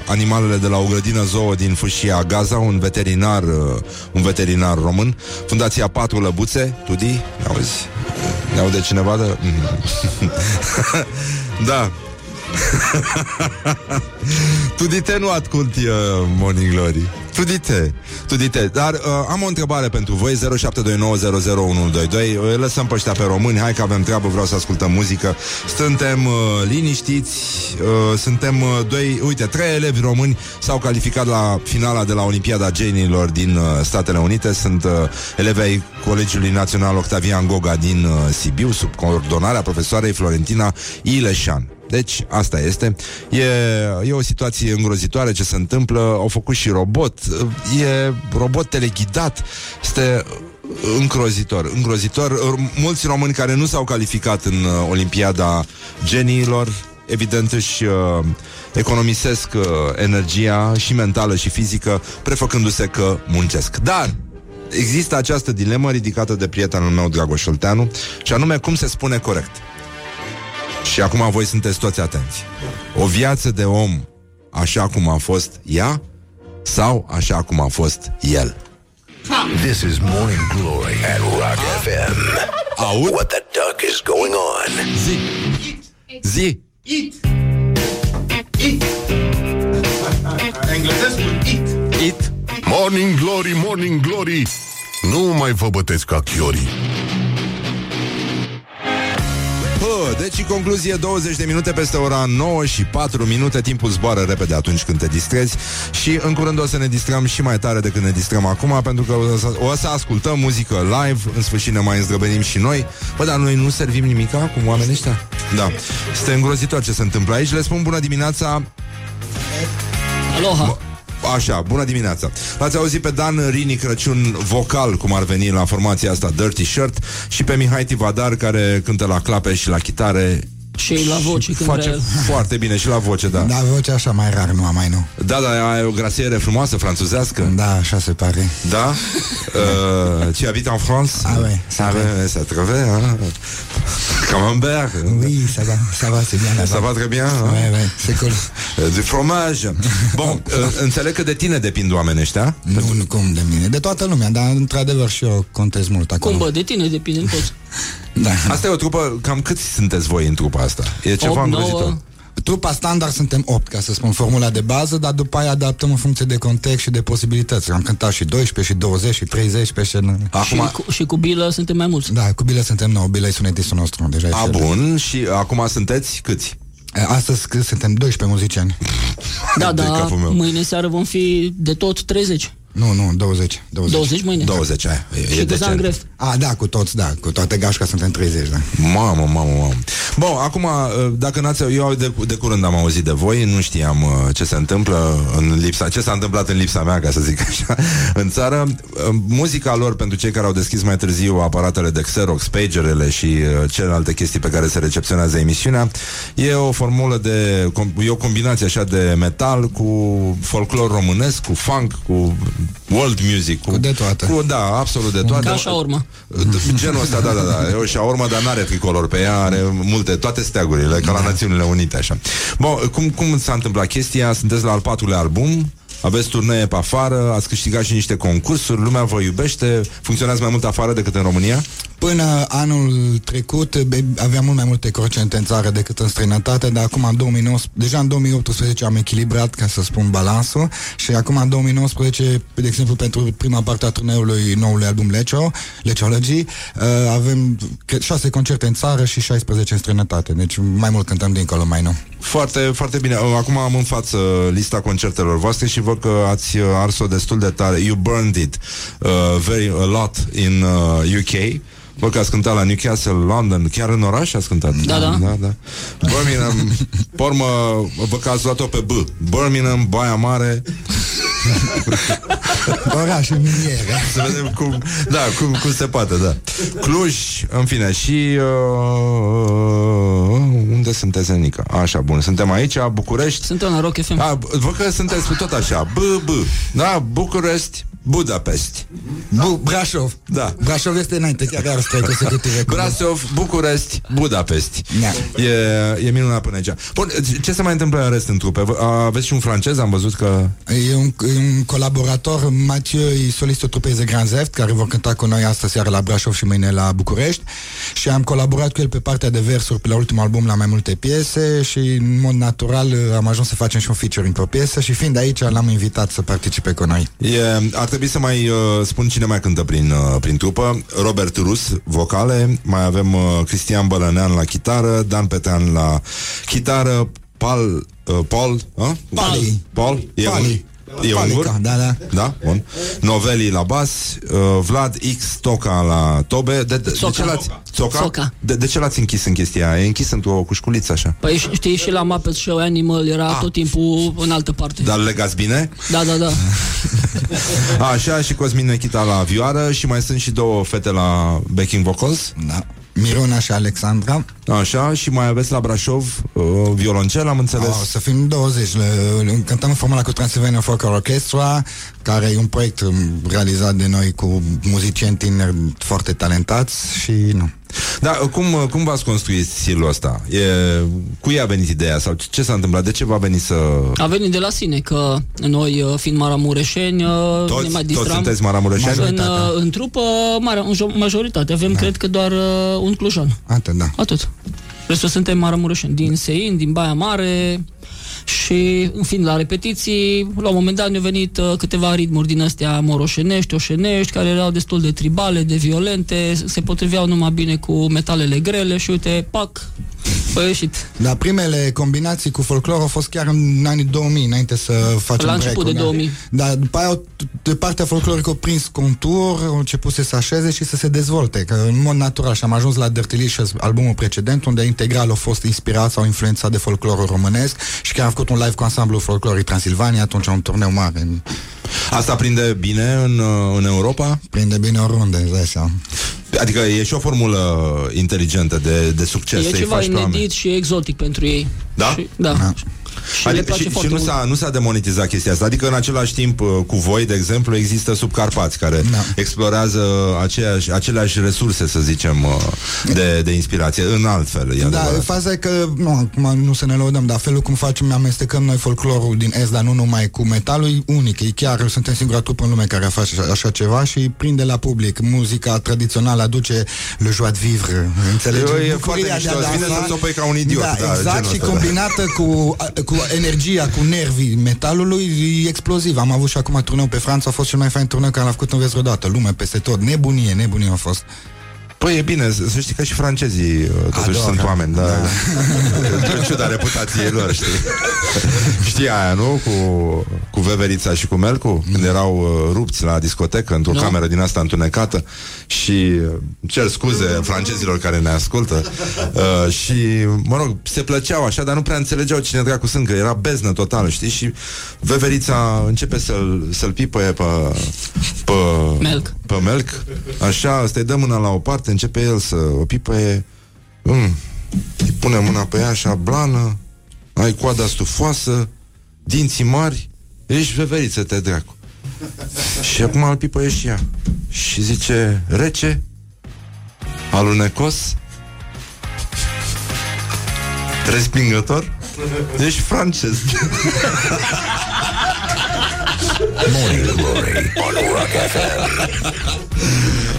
S1: animalele de la o grădină zoo din fâșia Gaza, un veterinar, uh, un veterinar român. Fundația Patru Lăbuțe, Tudi, ne auzi? Ne aude cineva de... da. tu dite nu asculti uh, Morning Glory. Tu dite, tu dite. Dar uh, am o întrebare pentru voi 0729001122 uh, Lăsăm pe ăștia pe români Hai că avem treabă, vreau să ascultăm muzică Suntem uh, liniștiți uh, Suntem uh, doi, uite, trei elevi români S-au calificat la finala de la Olimpiada Genilor Din uh, Statele Unite Sunt uh, elevi ai Colegiului Național Octavian Goga din uh, Sibiu Sub coordonarea profesoarei Florentina Ileșan Deci, asta este. E, e o situație îngrozitoare ce se întâmplă. Au făcut și robot. E robot teleghidat. Este îngrozitor, îngrozitor. Mulți români care nu s-au calificat în uh, Olimpiada geniilor, evident își uh, economisesc uh, energia și mentală și fizică, prefăcându-se că muncesc. Dar există această dilemă ridicată de prietenul meu, Dragoș Olteanu, și anume cum se spune corect. Și acum voi sunteți toți atenți. O viață de om așa cum a fost ea sau așa cum a fost el.
S3: This is Morning Glory at Rock FM.
S1: Aud?
S3: What the duck is going on?
S1: Zi! Zi!
S5: It. It. Englezesc it.
S1: It!
S3: Morning Glory, Morning Glory Nu mai vă bătesc ca chiorii
S1: Pă, deci, în concluzie, 20 de minute peste ora 9 și 4 minute. Timpul zboară repede atunci când te distrezi. Și în curând o să ne distrăm și mai tare decât ne distrăm acum Pentru că o să, o să ascultăm muzică live. În sfârșit ne mai îndrăbenim și noi. Bă, dar noi nu servim nimica cu oamenii ăștia? Da, este îngrozitor ce se întâmplă aici. Le spun bună dimineața.
S11: Aloha!
S1: Așa, bună dimineața. L-ați auzit pe Dan Rini Crăciun vocal Cum ar veni la formația asta Dirty Shirt Și pe Mihai Tivadar Care cântă la clape și la chitare
S11: Și la voce când
S1: Face
S11: vrea.
S1: foarte bine și la voce, da
S12: Da, vocea așa mai rar, nu am mai nu.
S1: Da, da, ai o grasiere frumoasă franțuzească
S12: Da, așa se pare.
S1: Da uh, Tu habites en France
S12: Ah ouais, c'est
S1: Ah
S12: vrai.
S1: ouais, ça te revient, hein Camembert
S12: Oui, ça va, ça va, c'est bien là-bas.
S1: Ça va très bien hein?
S12: Ouais, ouais, c'est cool.
S1: Uh, Du fromage Bun, uh, înțeleg că de tine depind oamenii ăștia
S12: Nu, nu cum de mine, de toată lumea, dar într-adevăr și eu contez mult acolo.
S11: Cum bă, de tine depinde de toți.
S12: Da.
S1: Asta e o trupă, cam câți sunteți voi în trupa asta? E ceva
S11: Opt,
S1: îngrozitor
S11: nouă.
S12: Trupa standard suntem 8, ca să spun formula de bază, dar după aia adaptăm în funcție de context și de posibilități. Am cântat și 12, și 20, și 30 pe scenă.
S1: Acum,
S11: Și, cu, și cu bilă suntem mai mulți.
S12: Da, cu Bile suntem 9, Bile e sunetistul nostru, deja e
S1: a,
S12: și el.
S1: bun, și acum sunteți câți?
S12: Astăzi cât suntem 12 muzicieni.
S11: Da,
S1: De
S11: da,
S1: capul meu.
S11: mâine seară vom fi de tot 30.
S12: Nu, nu, 20. 20.
S11: 20 mâine.
S1: 20, aia, e,
S11: Și
S1: e
S11: cu Zan
S1: decent.
S11: Gref.
S12: A, da, cu toți, da, cu toate gașca suntem 30, da.
S1: Mamă, mamă, mamă. Bun, acum, uh, dacă n-ați... Eu de, de curând am auzit de voi, nu știam uh, ce se întâmplă în lipsa... Ce s-a întâmplat în lipsa mea, ca să zic așa, în țară. Uh, Muzica lor, pentru cei care au deschis mai târziu aparatele de Xerox, pagerele și uh, celelalte chestii pe care se recepționează emisiunea, e o formulă de... com- E o combinație așa de metal cu folclor românesc, cu funk, cu world music. Cu,
S12: Cu de toate.
S1: Cu, da, absolut de toate.
S11: Ca șaorma.
S1: Genul ăsta, da, da, da. E o șaorma, dar n-are tricolor pe ea, are multe, toate steagurile, ca la Națiunile Unite, așa. Bun, cum, cum s-a întâmplat chestia? Sunteți la al patrulea album, aveți turnee pe afară, ați câștigat și niște concursuri, lumea vă iubește, funcționează mai mult afară decât în România?
S12: Până anul trecut be- aveam mult mai multe crocente în țară decât în străinătate, dar acum în 2019, deja în 2018 am echilibrat, ca să spun, balansul și acum în 2019, de exemplu, pentru prima parte a turneului noului album Lecio, Leciology, uh, avem cred, șase concerte în țară și 16 în străinătate, deci mai mult cântăm dincolo, mai nu.
S1: Foarte, foarte bine. Acum am în față lista concertelor voastre și văd că ați uh, ars-o destul de tare. You burned it uh, very a lot in uh, UK. Văd că ați cântat la Newcastle, London, chiar în oraș ați cântat.
S11: Da, da.
S1: da, da. Birmingham, pormă, văd că ați luat-o pe B. Birmingham, Baia Mare.
S12: Oraș miniere.
S1: Să vedem cum, da, cum, cum se poate, da. Cluj, în fine, și uh, unde sunteți, Nica? Așa, bun, suntem aici, București.
S11: Suntem la Rock FM.
S1: A, văd că sunteți tot așa, B, B, da, București, Budapest.
S12: Bu- Brașov.
S1: Da.
S12: Brașov este înainte, chiar are trei consecutive. cu-
S1: Brasov, București, Budapest.
S12: Da.
S1: E, e minunat până aici. Bun, ce se mai întâmplă în rest în trupe? V- Aveți și un francez, am văzut că...
S12: E un, e un colaborator, Mathieu, e solistul trupei de Grand Zeft, care vor cânta cu noi astăzi seară la Brașov și mâine la București. Și am colaborat cu el pe partea de versuri pe la ultimul album la mai multe piese și în mod natural am ajuns să facem și un featuring pe o piesă și fiind aici l-am invitat să participe cu noi.
S1: E, ar trebui să mai uh, spun cine mai cântă prin, uh, prin trupă Robert Rus, vocale Mai avem uh, Cristian Bălănean la chitară Dan Petean la chitară Paul, uh, Paul, uh?
S12: Pali.
S1: Paul? E
S12: Pali.
S1: E
S12: Palica,
S1: ungur?
S12: da, da.
S1: Da, bun. Noveli la bas, uh, Vlad X Toca la tobe. De, de, de
S11: Soca.
S1: ce l-ați? Soca?
S11: Soca.
S1: De, de ce l-ați închis în chestia aia? E închis într-o cușculiță așa.
S11: Păi știi, și la Muppets Show Animal era
S1: Ah.
S11: tot timpul în altă parte.
S1: Dar legați bine?
S11: Da, da, da.
S1: Așa, și Cosmin Nechita la vioară și mai sunt și două fete la backing vocals.
S12: Da. Miruna și Alexandra.
S1: Așa, și mai aveți la Brașov uh, violoncel, am înțeles.
S12: O să fim 20. Le, le, cântăm în formula cu Transylvania Folk Orchestra, care e un proiect um, realizat de noi cu muzicieni tineri foarte talentați și nu.
S1: Da, cum, cum v-ați construit stilul ăsta? E, cui a venit ideea sau ce s-a întâmplat? De ce v-a venit să...
S11: A venit de la sine că noi, uh, fiind maramureșeni, uh,
S1: Toți-
S11: ne mai
S1: toți
S11: distram.
S1: sunteți maramureșeni?
S11: În, uh, în trupă, mare, în jo- majoritate. Avem, da. cred că, doar uh, un clujan.
S12: Atât, da.
S11: Atât. Restul suntem maramureșeni, din Sein, din Baia Mare și, în fiind la repetiții, la un moment dat ne-au venit uh, câteva ritmuri din astea moroșenești, oșenești, care erau destul de tribale, de violente, se potriveau numai bine cu metalele grele și uite, pac, a ieșit.
S12: Dar primele combinații cu folclor au fost chiar în anii 2000, înainte să facem
S11: La început
S12: break-ul,
S11: de
S12: da.
S11: 2000.
S12: Dar după aia, au- de partea folclorică, au prins contur, au început să se așeze și să se dezvolte, că în mod natural. Și am ajuns la Dirtilicious, albumul precedent, unde integral au fost inspirat sau influențat de folclorul românesc și chiar am făcut un live cu ansamblu folclorii Transilvania, atunci un turneu mare.
S1: Asta prinde bine în, uh, în Europa?
S12: Prinde bine oriunde, îți dai seama.
S1: Adică e și o formulă inteligentă de, de succes
S11: e
S1: să-i
S11: ceva
S1: faci pe oameni.
S11: inedit și exotic pentru ei.
S1: Da?
S11: Și, da.
S12: Da.
S11: Și le
S1: Adică,
S11: place
S1: și, și
S11: foarte
S1: nu,
S11: mult.
S1: s-a, nu s-a demonetizat chestia asta Adică în același timp uh, cu voi, de exemplu Există subcarpați care
S12: Da.
S1: explorează aceeași, aceleași resurse Să zicem uh, de, de inspirație În altfel, e
S12: Da,
S1: adevărat.
S12: faza e că, nu, acum nu să ne lăudăm, dar felul cum facem, amestecăm noi folclorul din Est, dar nu numai cu metalul, e unic. E chiar, suntem singura trupă în lume care face așa, așa ceva și prinde la public. Muzica tradițională aduce le joie de vivre, înțelegi?
S1: E- e
S12: Bucuria
S1: foarte
S12: de a
S1: mișto, îți vine
S12: dansa.
S1: să-ți o pui ca un idiot,
S12: Da,
S1: da,
S12: exact,
S1: genul
S12: și
S1: ăsta, da.
S12: combinată cu, cu energia, cu nervii metalului, e exploziv. Am avut și acum turneu pe Franța, a fost cel mai fain turneu care l-am făcut în vezi vreodată. Lume peste tot, nebunie, nebunie a fost.
S1: Păi e bine, să să știi că și francezii uh, Totuși
S12: Adoră.
S1: sunt oameni da, da. În ciuda reputației lor Știi, știi aia, nu? Cu, cu Veverița și cu Melcu Când erau uh, rupți la discotecă Într-o
S11: Nu.
S1: cameră din asta întunecată Și uh, cer scuze francezilor care ne ascultă uh, Și, mă rog, se plăceau așa Dar nu prea înțelegeau cine dracu sunt Că era beznă totală, știi? Și Veverița începe să-l, să-l pipăie pe, pe,
S11: Melc.
S1: Pe Melc. Așa, ăsta îi dă mâna la o parte Începe el să o pipăie mm, Îi pune mâna pe ea așa blană. Ai coada stufoasă Dinții mari. Ești veveriță, te dracu. Și acum îl pipăie și ea. Și zice, rece Alunecos Respingător. Ești francez
S3: Morning Glory on Rock FM.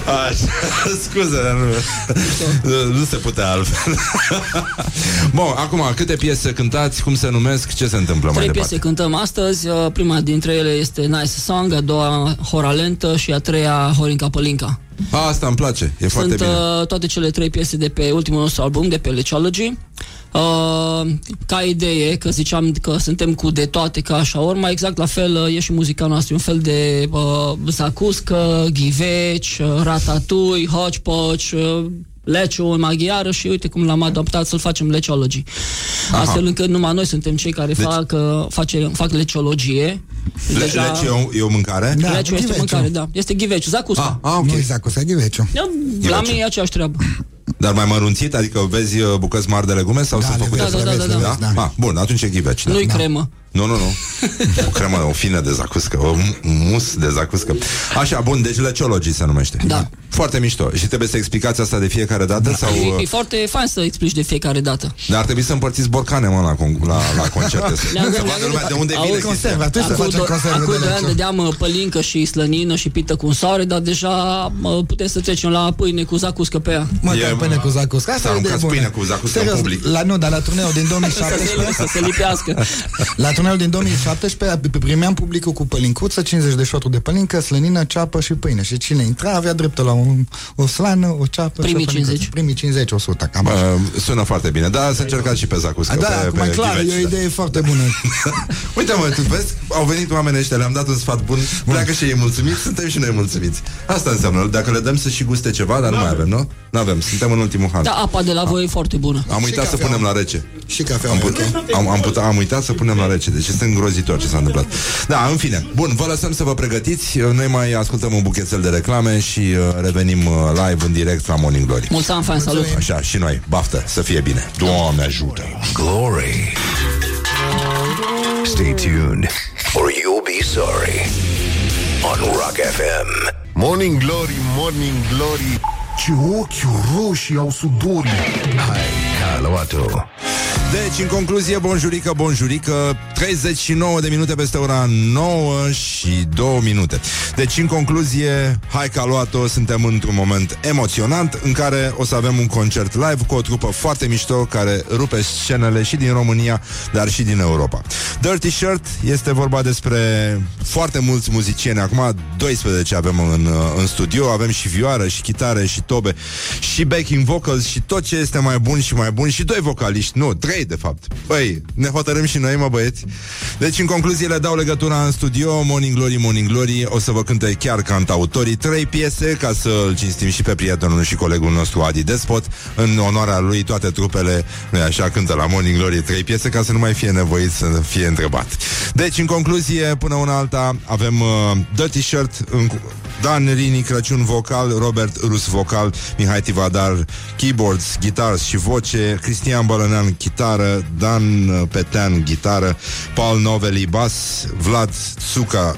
S1: Așa, scuze, dar nu, nu se putea altfel. Bun, acum, câte piese cântați, cum se numesc, ce se întâmplă mai
S11: Trei
S1: departe?
S11: piese cântăm astăzi. Uh, Prima dintre ele este Nice Song, a doua Hora Lentă și a treia Horinca Pălinca.
S1: A, asta îmi place, e foarte
S11: Sunt
S1: bine.
S11: uh, toate cele trei piese de pe ultimul nostru album, de pe Leciology. Uh, ca idee, că ziceam că suntem cu de toate ca așa, ori mai exact la fel uh, e și muzica noastră, un fel de uh, zacuscă, ghiveci, uh, ratatouille, hodgepodge, uh, leciu în maghiară și uite cum l-am adaptat să-l facem leciology.
S1: Aha.
S11: Astfel încât numai noi suntem cei care
S1: Deci-
S11: fac, uh, face, fac leciologie.
S1: Le, Leci e o, e o mâncare?
S12: Da,
S11: Leciu este
S12: ghiveciu.
S11: mâncare, da. Este ghiveciu, zacusca.
S1: Ah, ah, ok.
S12: Nu exact, cu Saghiveciu.
S11: Da, la mine e aceeași treabă.
S1: Dar mai mărunțit? Adică vezi uh, bucăți mari de legume sau
S12: Da,
S1: sunt
S12: le
S1: făcute?
S12: vezi,
S11: Da, da,
S12: le
S11: da,
S12: vezi,
S11: da,
S12: le vezi, da.
S1: Ah, bun, atunci e ghiveci. Da.
S11: Nu-i cremă.
S1: Nu, nu, nu. O cremă, o fină de zacuscă, o mu- mus de zacuscă. Așa, bun, deci leciologii se numește.
S11: Da.
S1: Foarte mișto. Și trebuie să explicați asta de fiecare dată? Sau,
S11: E,
S1: uh,
S11: e foarte fain să explici de fiecare dată.
S1: dar ar trebui să împărțiți borcane, mă, la, con- la, la concerte. Să,
S11: Ne-am
S1: să
S11: gândit-
S1: vadă lumea de unde
S11: Auzi,
S1: vine chestia.
S12: conserve, atunci să
S11: Acum
S12: facem
S11: do-
S12: conserve
S11: acum
S12: de
S11: doi ani
S12: leciu.
S11: dădeam uh, pălincă și slănină și pită cu soare, dar deja mă, putem să trecem la pâine cu zacuscă pe ea.
S12: Măcar
S1: E-
S12: pâine cu zacuscă. Asta
S1: să
S12: e de
S1: aruncați
S12: bună.
S1: pâine cu zacuscă în
S12: Serios,
S1: public.
S12: La, nu, dar la turneu din
S11: Să se,
S12: 2017
S11: să se lipească.
S12: La turneu tunel din 2017 primeam publicul cu pălincuță, 50 de șoturi de pălincă, slănină, ceapă și pâine. Și cine intra avea dreptul la un, o slană, o ceapă
S11: Primii
S12: și o pălincuță.
S11: 50.
S12: Primii 50, 100, cam așa.
S1: Uh, sună foarte bine, dar să încercați și pe Zacuscă.
S12: da,
S1: pe,
S12: acum
S1: pe
S12: clar,
S1: Ghiveci,
S12: e o
S1: da.
S12: idee foarte bună.
S1: Uite mă, tu vezi, au venit oamenii ăștia, le-am dat un sfat bun, pleacă și ei mulțumiți, suntem și noi mulțumiți. Asta înseamnă, dacă le dăm să și guste ceva, dar nu mai avem, nu? Nu avem, suntem în ultimul han.
S11: Da, apa de la voi e foarte bună.
S1: Am uitat să
S12: cafea.
S1: punem la rece.
S12: Și cafea,
S1: Am,
S12: ok.
S1: put, am, am, put, am uitat să punem la rece, deci este îngrozitor ce s-a întâmplat. Da, în fine. Bun, vă lăsăm să vă pregătiți. Noi mai ascultăm un buchețel de reclame și uh, revenim uh, live în direct la Morning Glory.
S11: Mulți ani, fan, salut!
S1: Așa, și noi. Baftă, să fie bine. Doamne ajută!
S3: Glory. Stay tuned or you'll be sorry on Rock FM.
S4: Morning Glory, Morning Glory Ce ochi roșii au sudorii
S3: Hai, Caluatu.
S1: Deci, în concluzie, bonjurică, bonjurică 39 de minute peste ora 9 și 2 minute. Deci, în concluzie, hai că a luat-o Suntem într-un moment emoționant În care o să avem un concert live Cu o trupă foarte mișto Care rupe scenele și din România Dar și din Europa. Dirty Shirt este vorba despre Foarte mulți muzicieni. Acum 12 avem în, în studio. Avem și vioară, și chitare, și tobe Și backing vocals Și tot ce este mai bun și mai bun Și doi vocaliști, nu, trei de fapt. Băi, ne hotărâm și noi, mă băieți. Deci în concluzie le dau legătura în studio. Morning Glory, Morning Glory. O să vă cânte chiar cantautorii Trei piese ca să îl cinstim și pe prietenul și colegul nostru Adi Despot În onoarea lui toate trupele nu așa cântă la Morning Glory Trei piese ca să nu mai fie nevoit să fie întrebat. Deci în concluzie, până una alta Avem uh, Dirty Shirt în, Dan Rini, Crăciun vocal Robert Rus vocal Mihai Tivadar keyboards, guitars și voce Cristian Bălănean chitară Dan uh, Petean gitară Paul Noveli bas Vlad Suca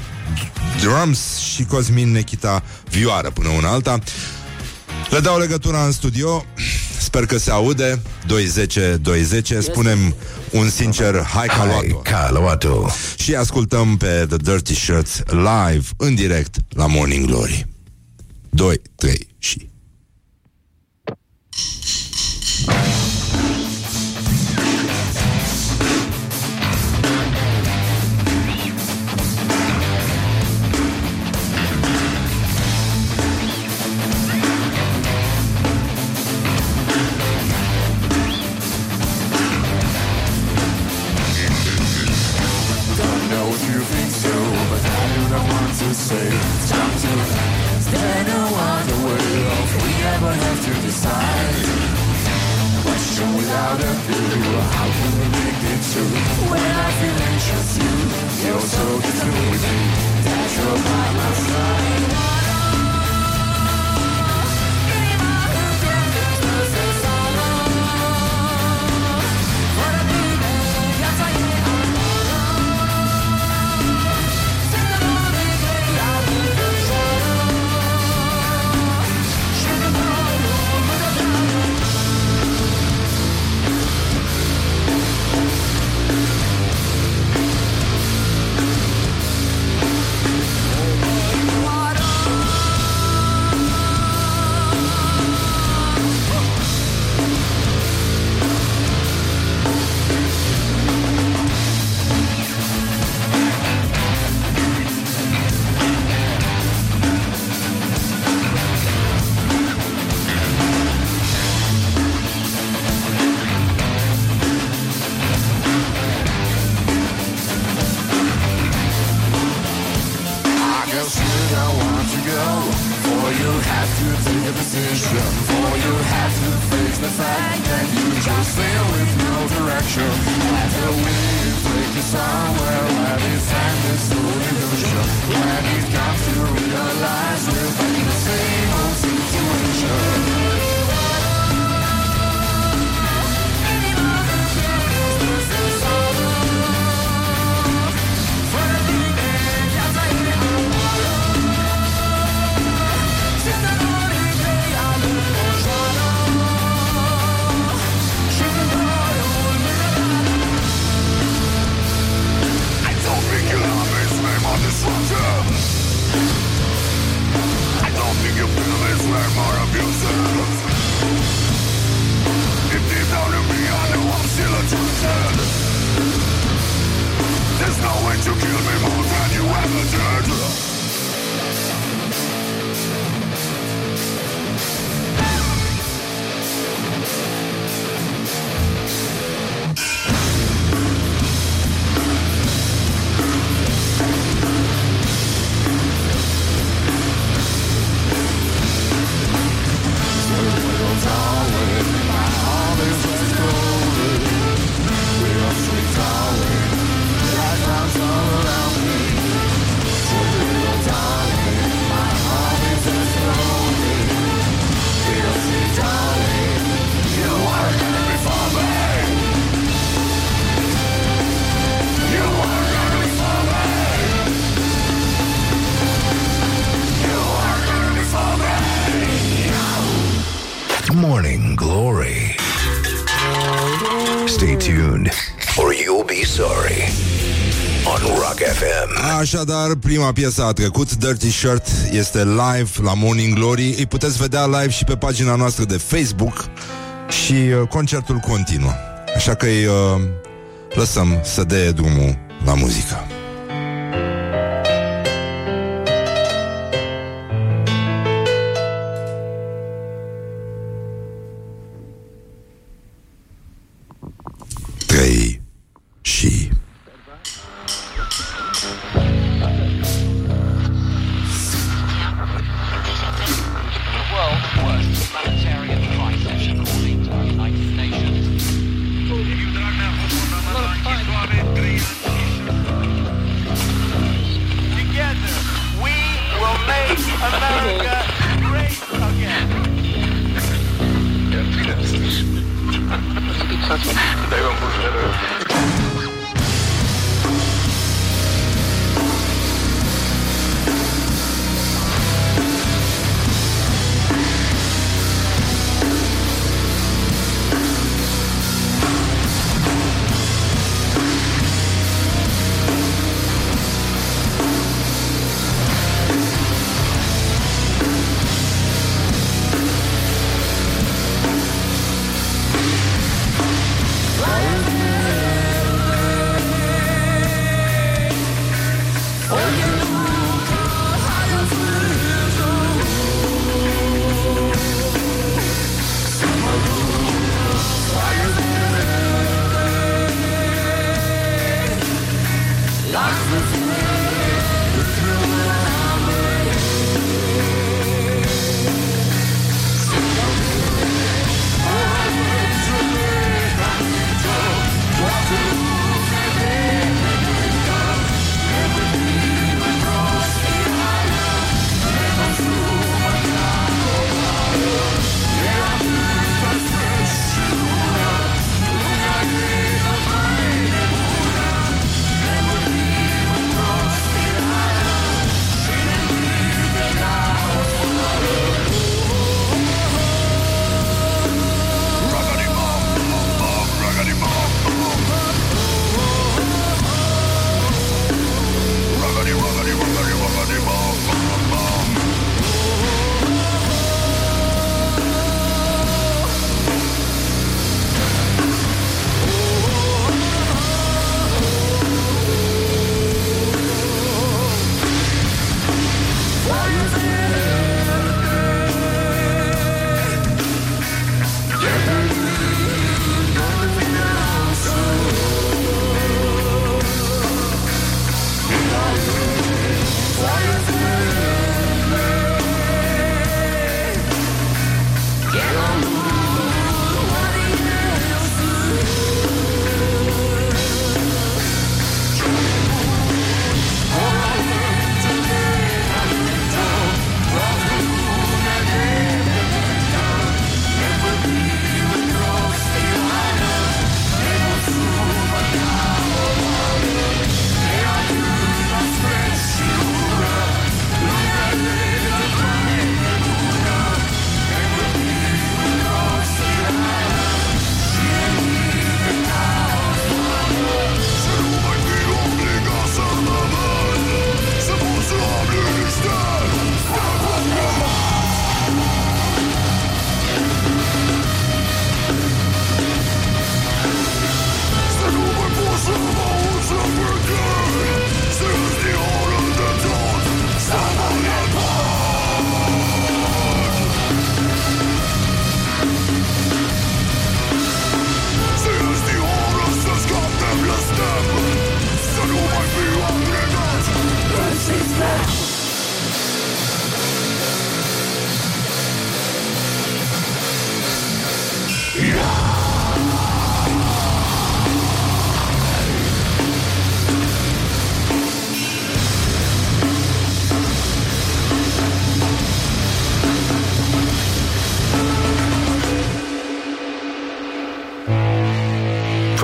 S1: drums și Cosmin Nechita vioară până una alta. Le dau legătura în studio. Sper că se aude. 210-210 Spunem un sincer Hai ca
S3: Hai,
S1: luat-o.
S3: Caluatu.
S1: Și ascultăm pe The Dirty Shirts Live În direct la Morning Glory. 2, 3 și
S6: say it's time to act. There no other. We ever have to decide. Question without a clue. How can we make it true? When I feel anxious, you you're so distant with me. That you're by my side.
S1: Așadar, prima piesă a trecut, Dirty Shirt, este live la Morning Glory. Îi puteți vedea live și pe pagina noastră de Facebook și uh, concertul continuă. Așa că îi uh, lăsăm să dea drumul la muzică.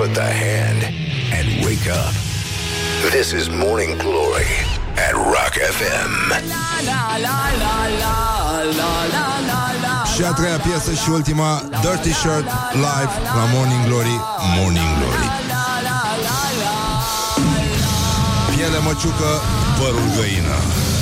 S6: up the hand and wake
S13: up.
S4: This is Morning Glory at Rock FM.
S1: Și a treia piesă și ultima, Dirty Shirt, live la Morning Glory, Morning Glory. Piele măciucă, părul găină.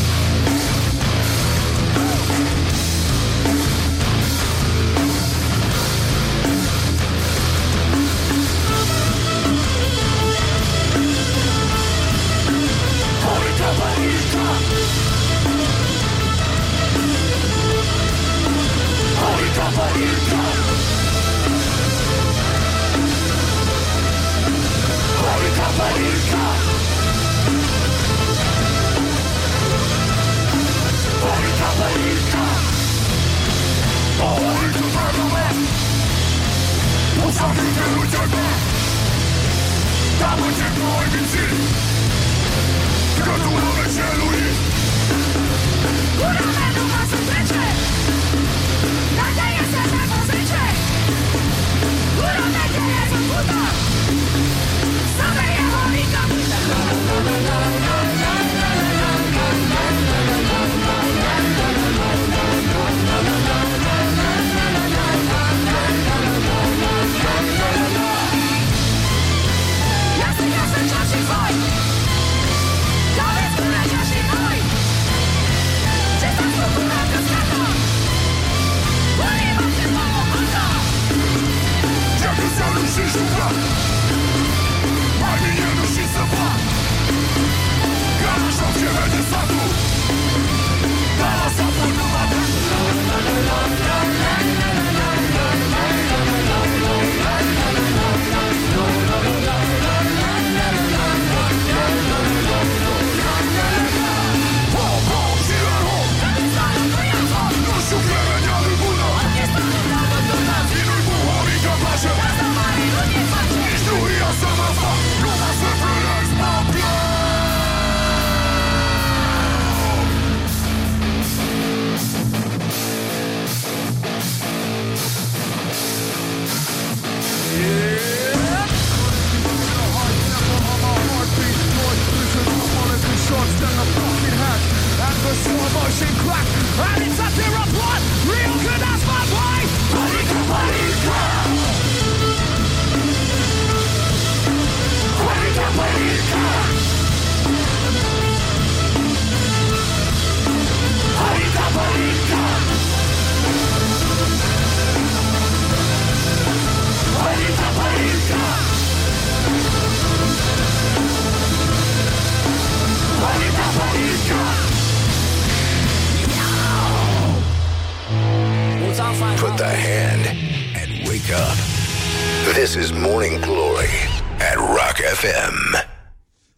S4: This is Morning Glory at Rock FM.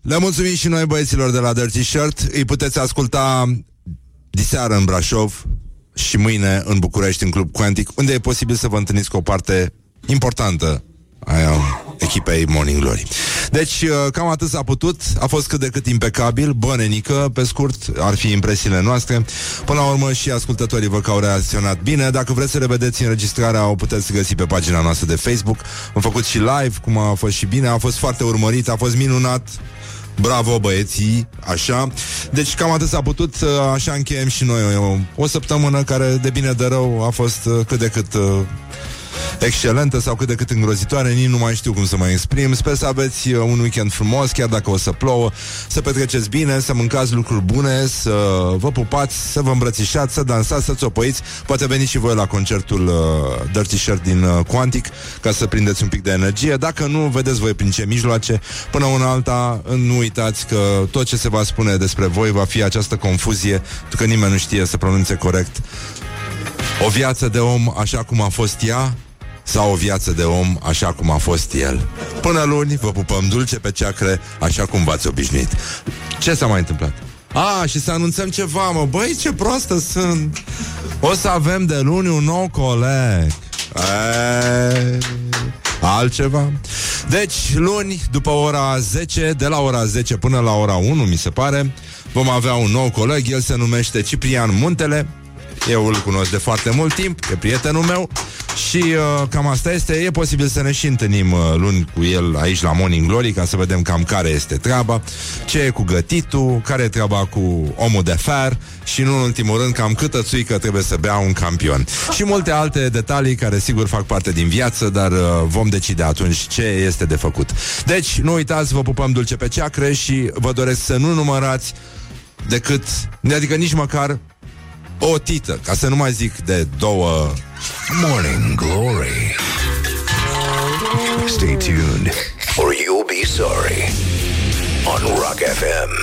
S1: Le mulțumim și noi băieților de la Dirty Shirt Îi puteți asculta diseară în Brașov și mâine în București, în Club Quantic, unde e posibil să vă întâlniți cu o parte importantă aia echipei Morning Glory. Deci, uh, cam atât s-a putut, a fost cât de cât impecabil, bănenică, pe scurt, ar fi impresiile noastre. Până la urmă și ascultătorii văd că au reacționat bine. Dacă vreți să revedeți înregistrarea, o puteți găsi pe pagina noastră de Facebook. Am făcut și live, cum a fost și bine, a fost foarte urmărit, a fost minunat. Bravo băieții, așa Deci cam atât s-a putut uh, Așa încheiem și noi o, o săptămână Care de bine de rău a fost uh, cât de cât uh, excelentă sau cât de cât îngrozitoare, nici nu mai știu cum să mă exprim. Sper să aveți uh, un weekend frumos, chiar dacă o să plouă, să petreceți bine, să mâncați lucruri bune, să vă pupați, să vă îmbrățișați, să dansați, să țopăiți. Poate veniți și voi la concertul uh, Dirty Shirt din uh, Quantic ca să prindeți un pic de energie. Dacă nu, vedeți voi prin ce mijloace. Până una alta, nu uitați că tot ce se va spune despre voi va fi această confuzie, pentru că nimeni nu știe să pronunțe corect o viață de om așa cum a fost ea sau o viață de om așa cum a fost el. Până luni, vă pupăm dulce pe ceacre, așa cum v-ați obișnuit. Ce s-a mai întâmplat? A, și să anunțăm ceva, mă, băi, ce proastă sunt. O să avem de luni un nou coleg. E, altceva. Deci, luni, după ora 10, de la ora 10 până la ora 1, mi se pare, vom avea un nou coleg, el se numește Ciprian Muntele, eu îl cunosc de foarte mult timp, e prietenul meu Și uh, cam asta este. E posibil să ne și întâlnim uh, luni cu el aici la Morning Glory ca să vedem cam care este treaba, ce e cu gătitul, care e treaba cu omul de fer și nu în ultimul rând cam câtă țuică trebuie să bea un campion. Și multe alte detalii care sigur fac parte din viață, dar uh, vom decide atunci ce este de făcut. Deci, nu uitați, vă pupăm dulce pe ceacre și vă doresc să nu numărați decât, adică nici măcar o tită, ca să nu mai zic de două
S3: Morning Glory. Stay tuned or you'll be sorry on Rock FM.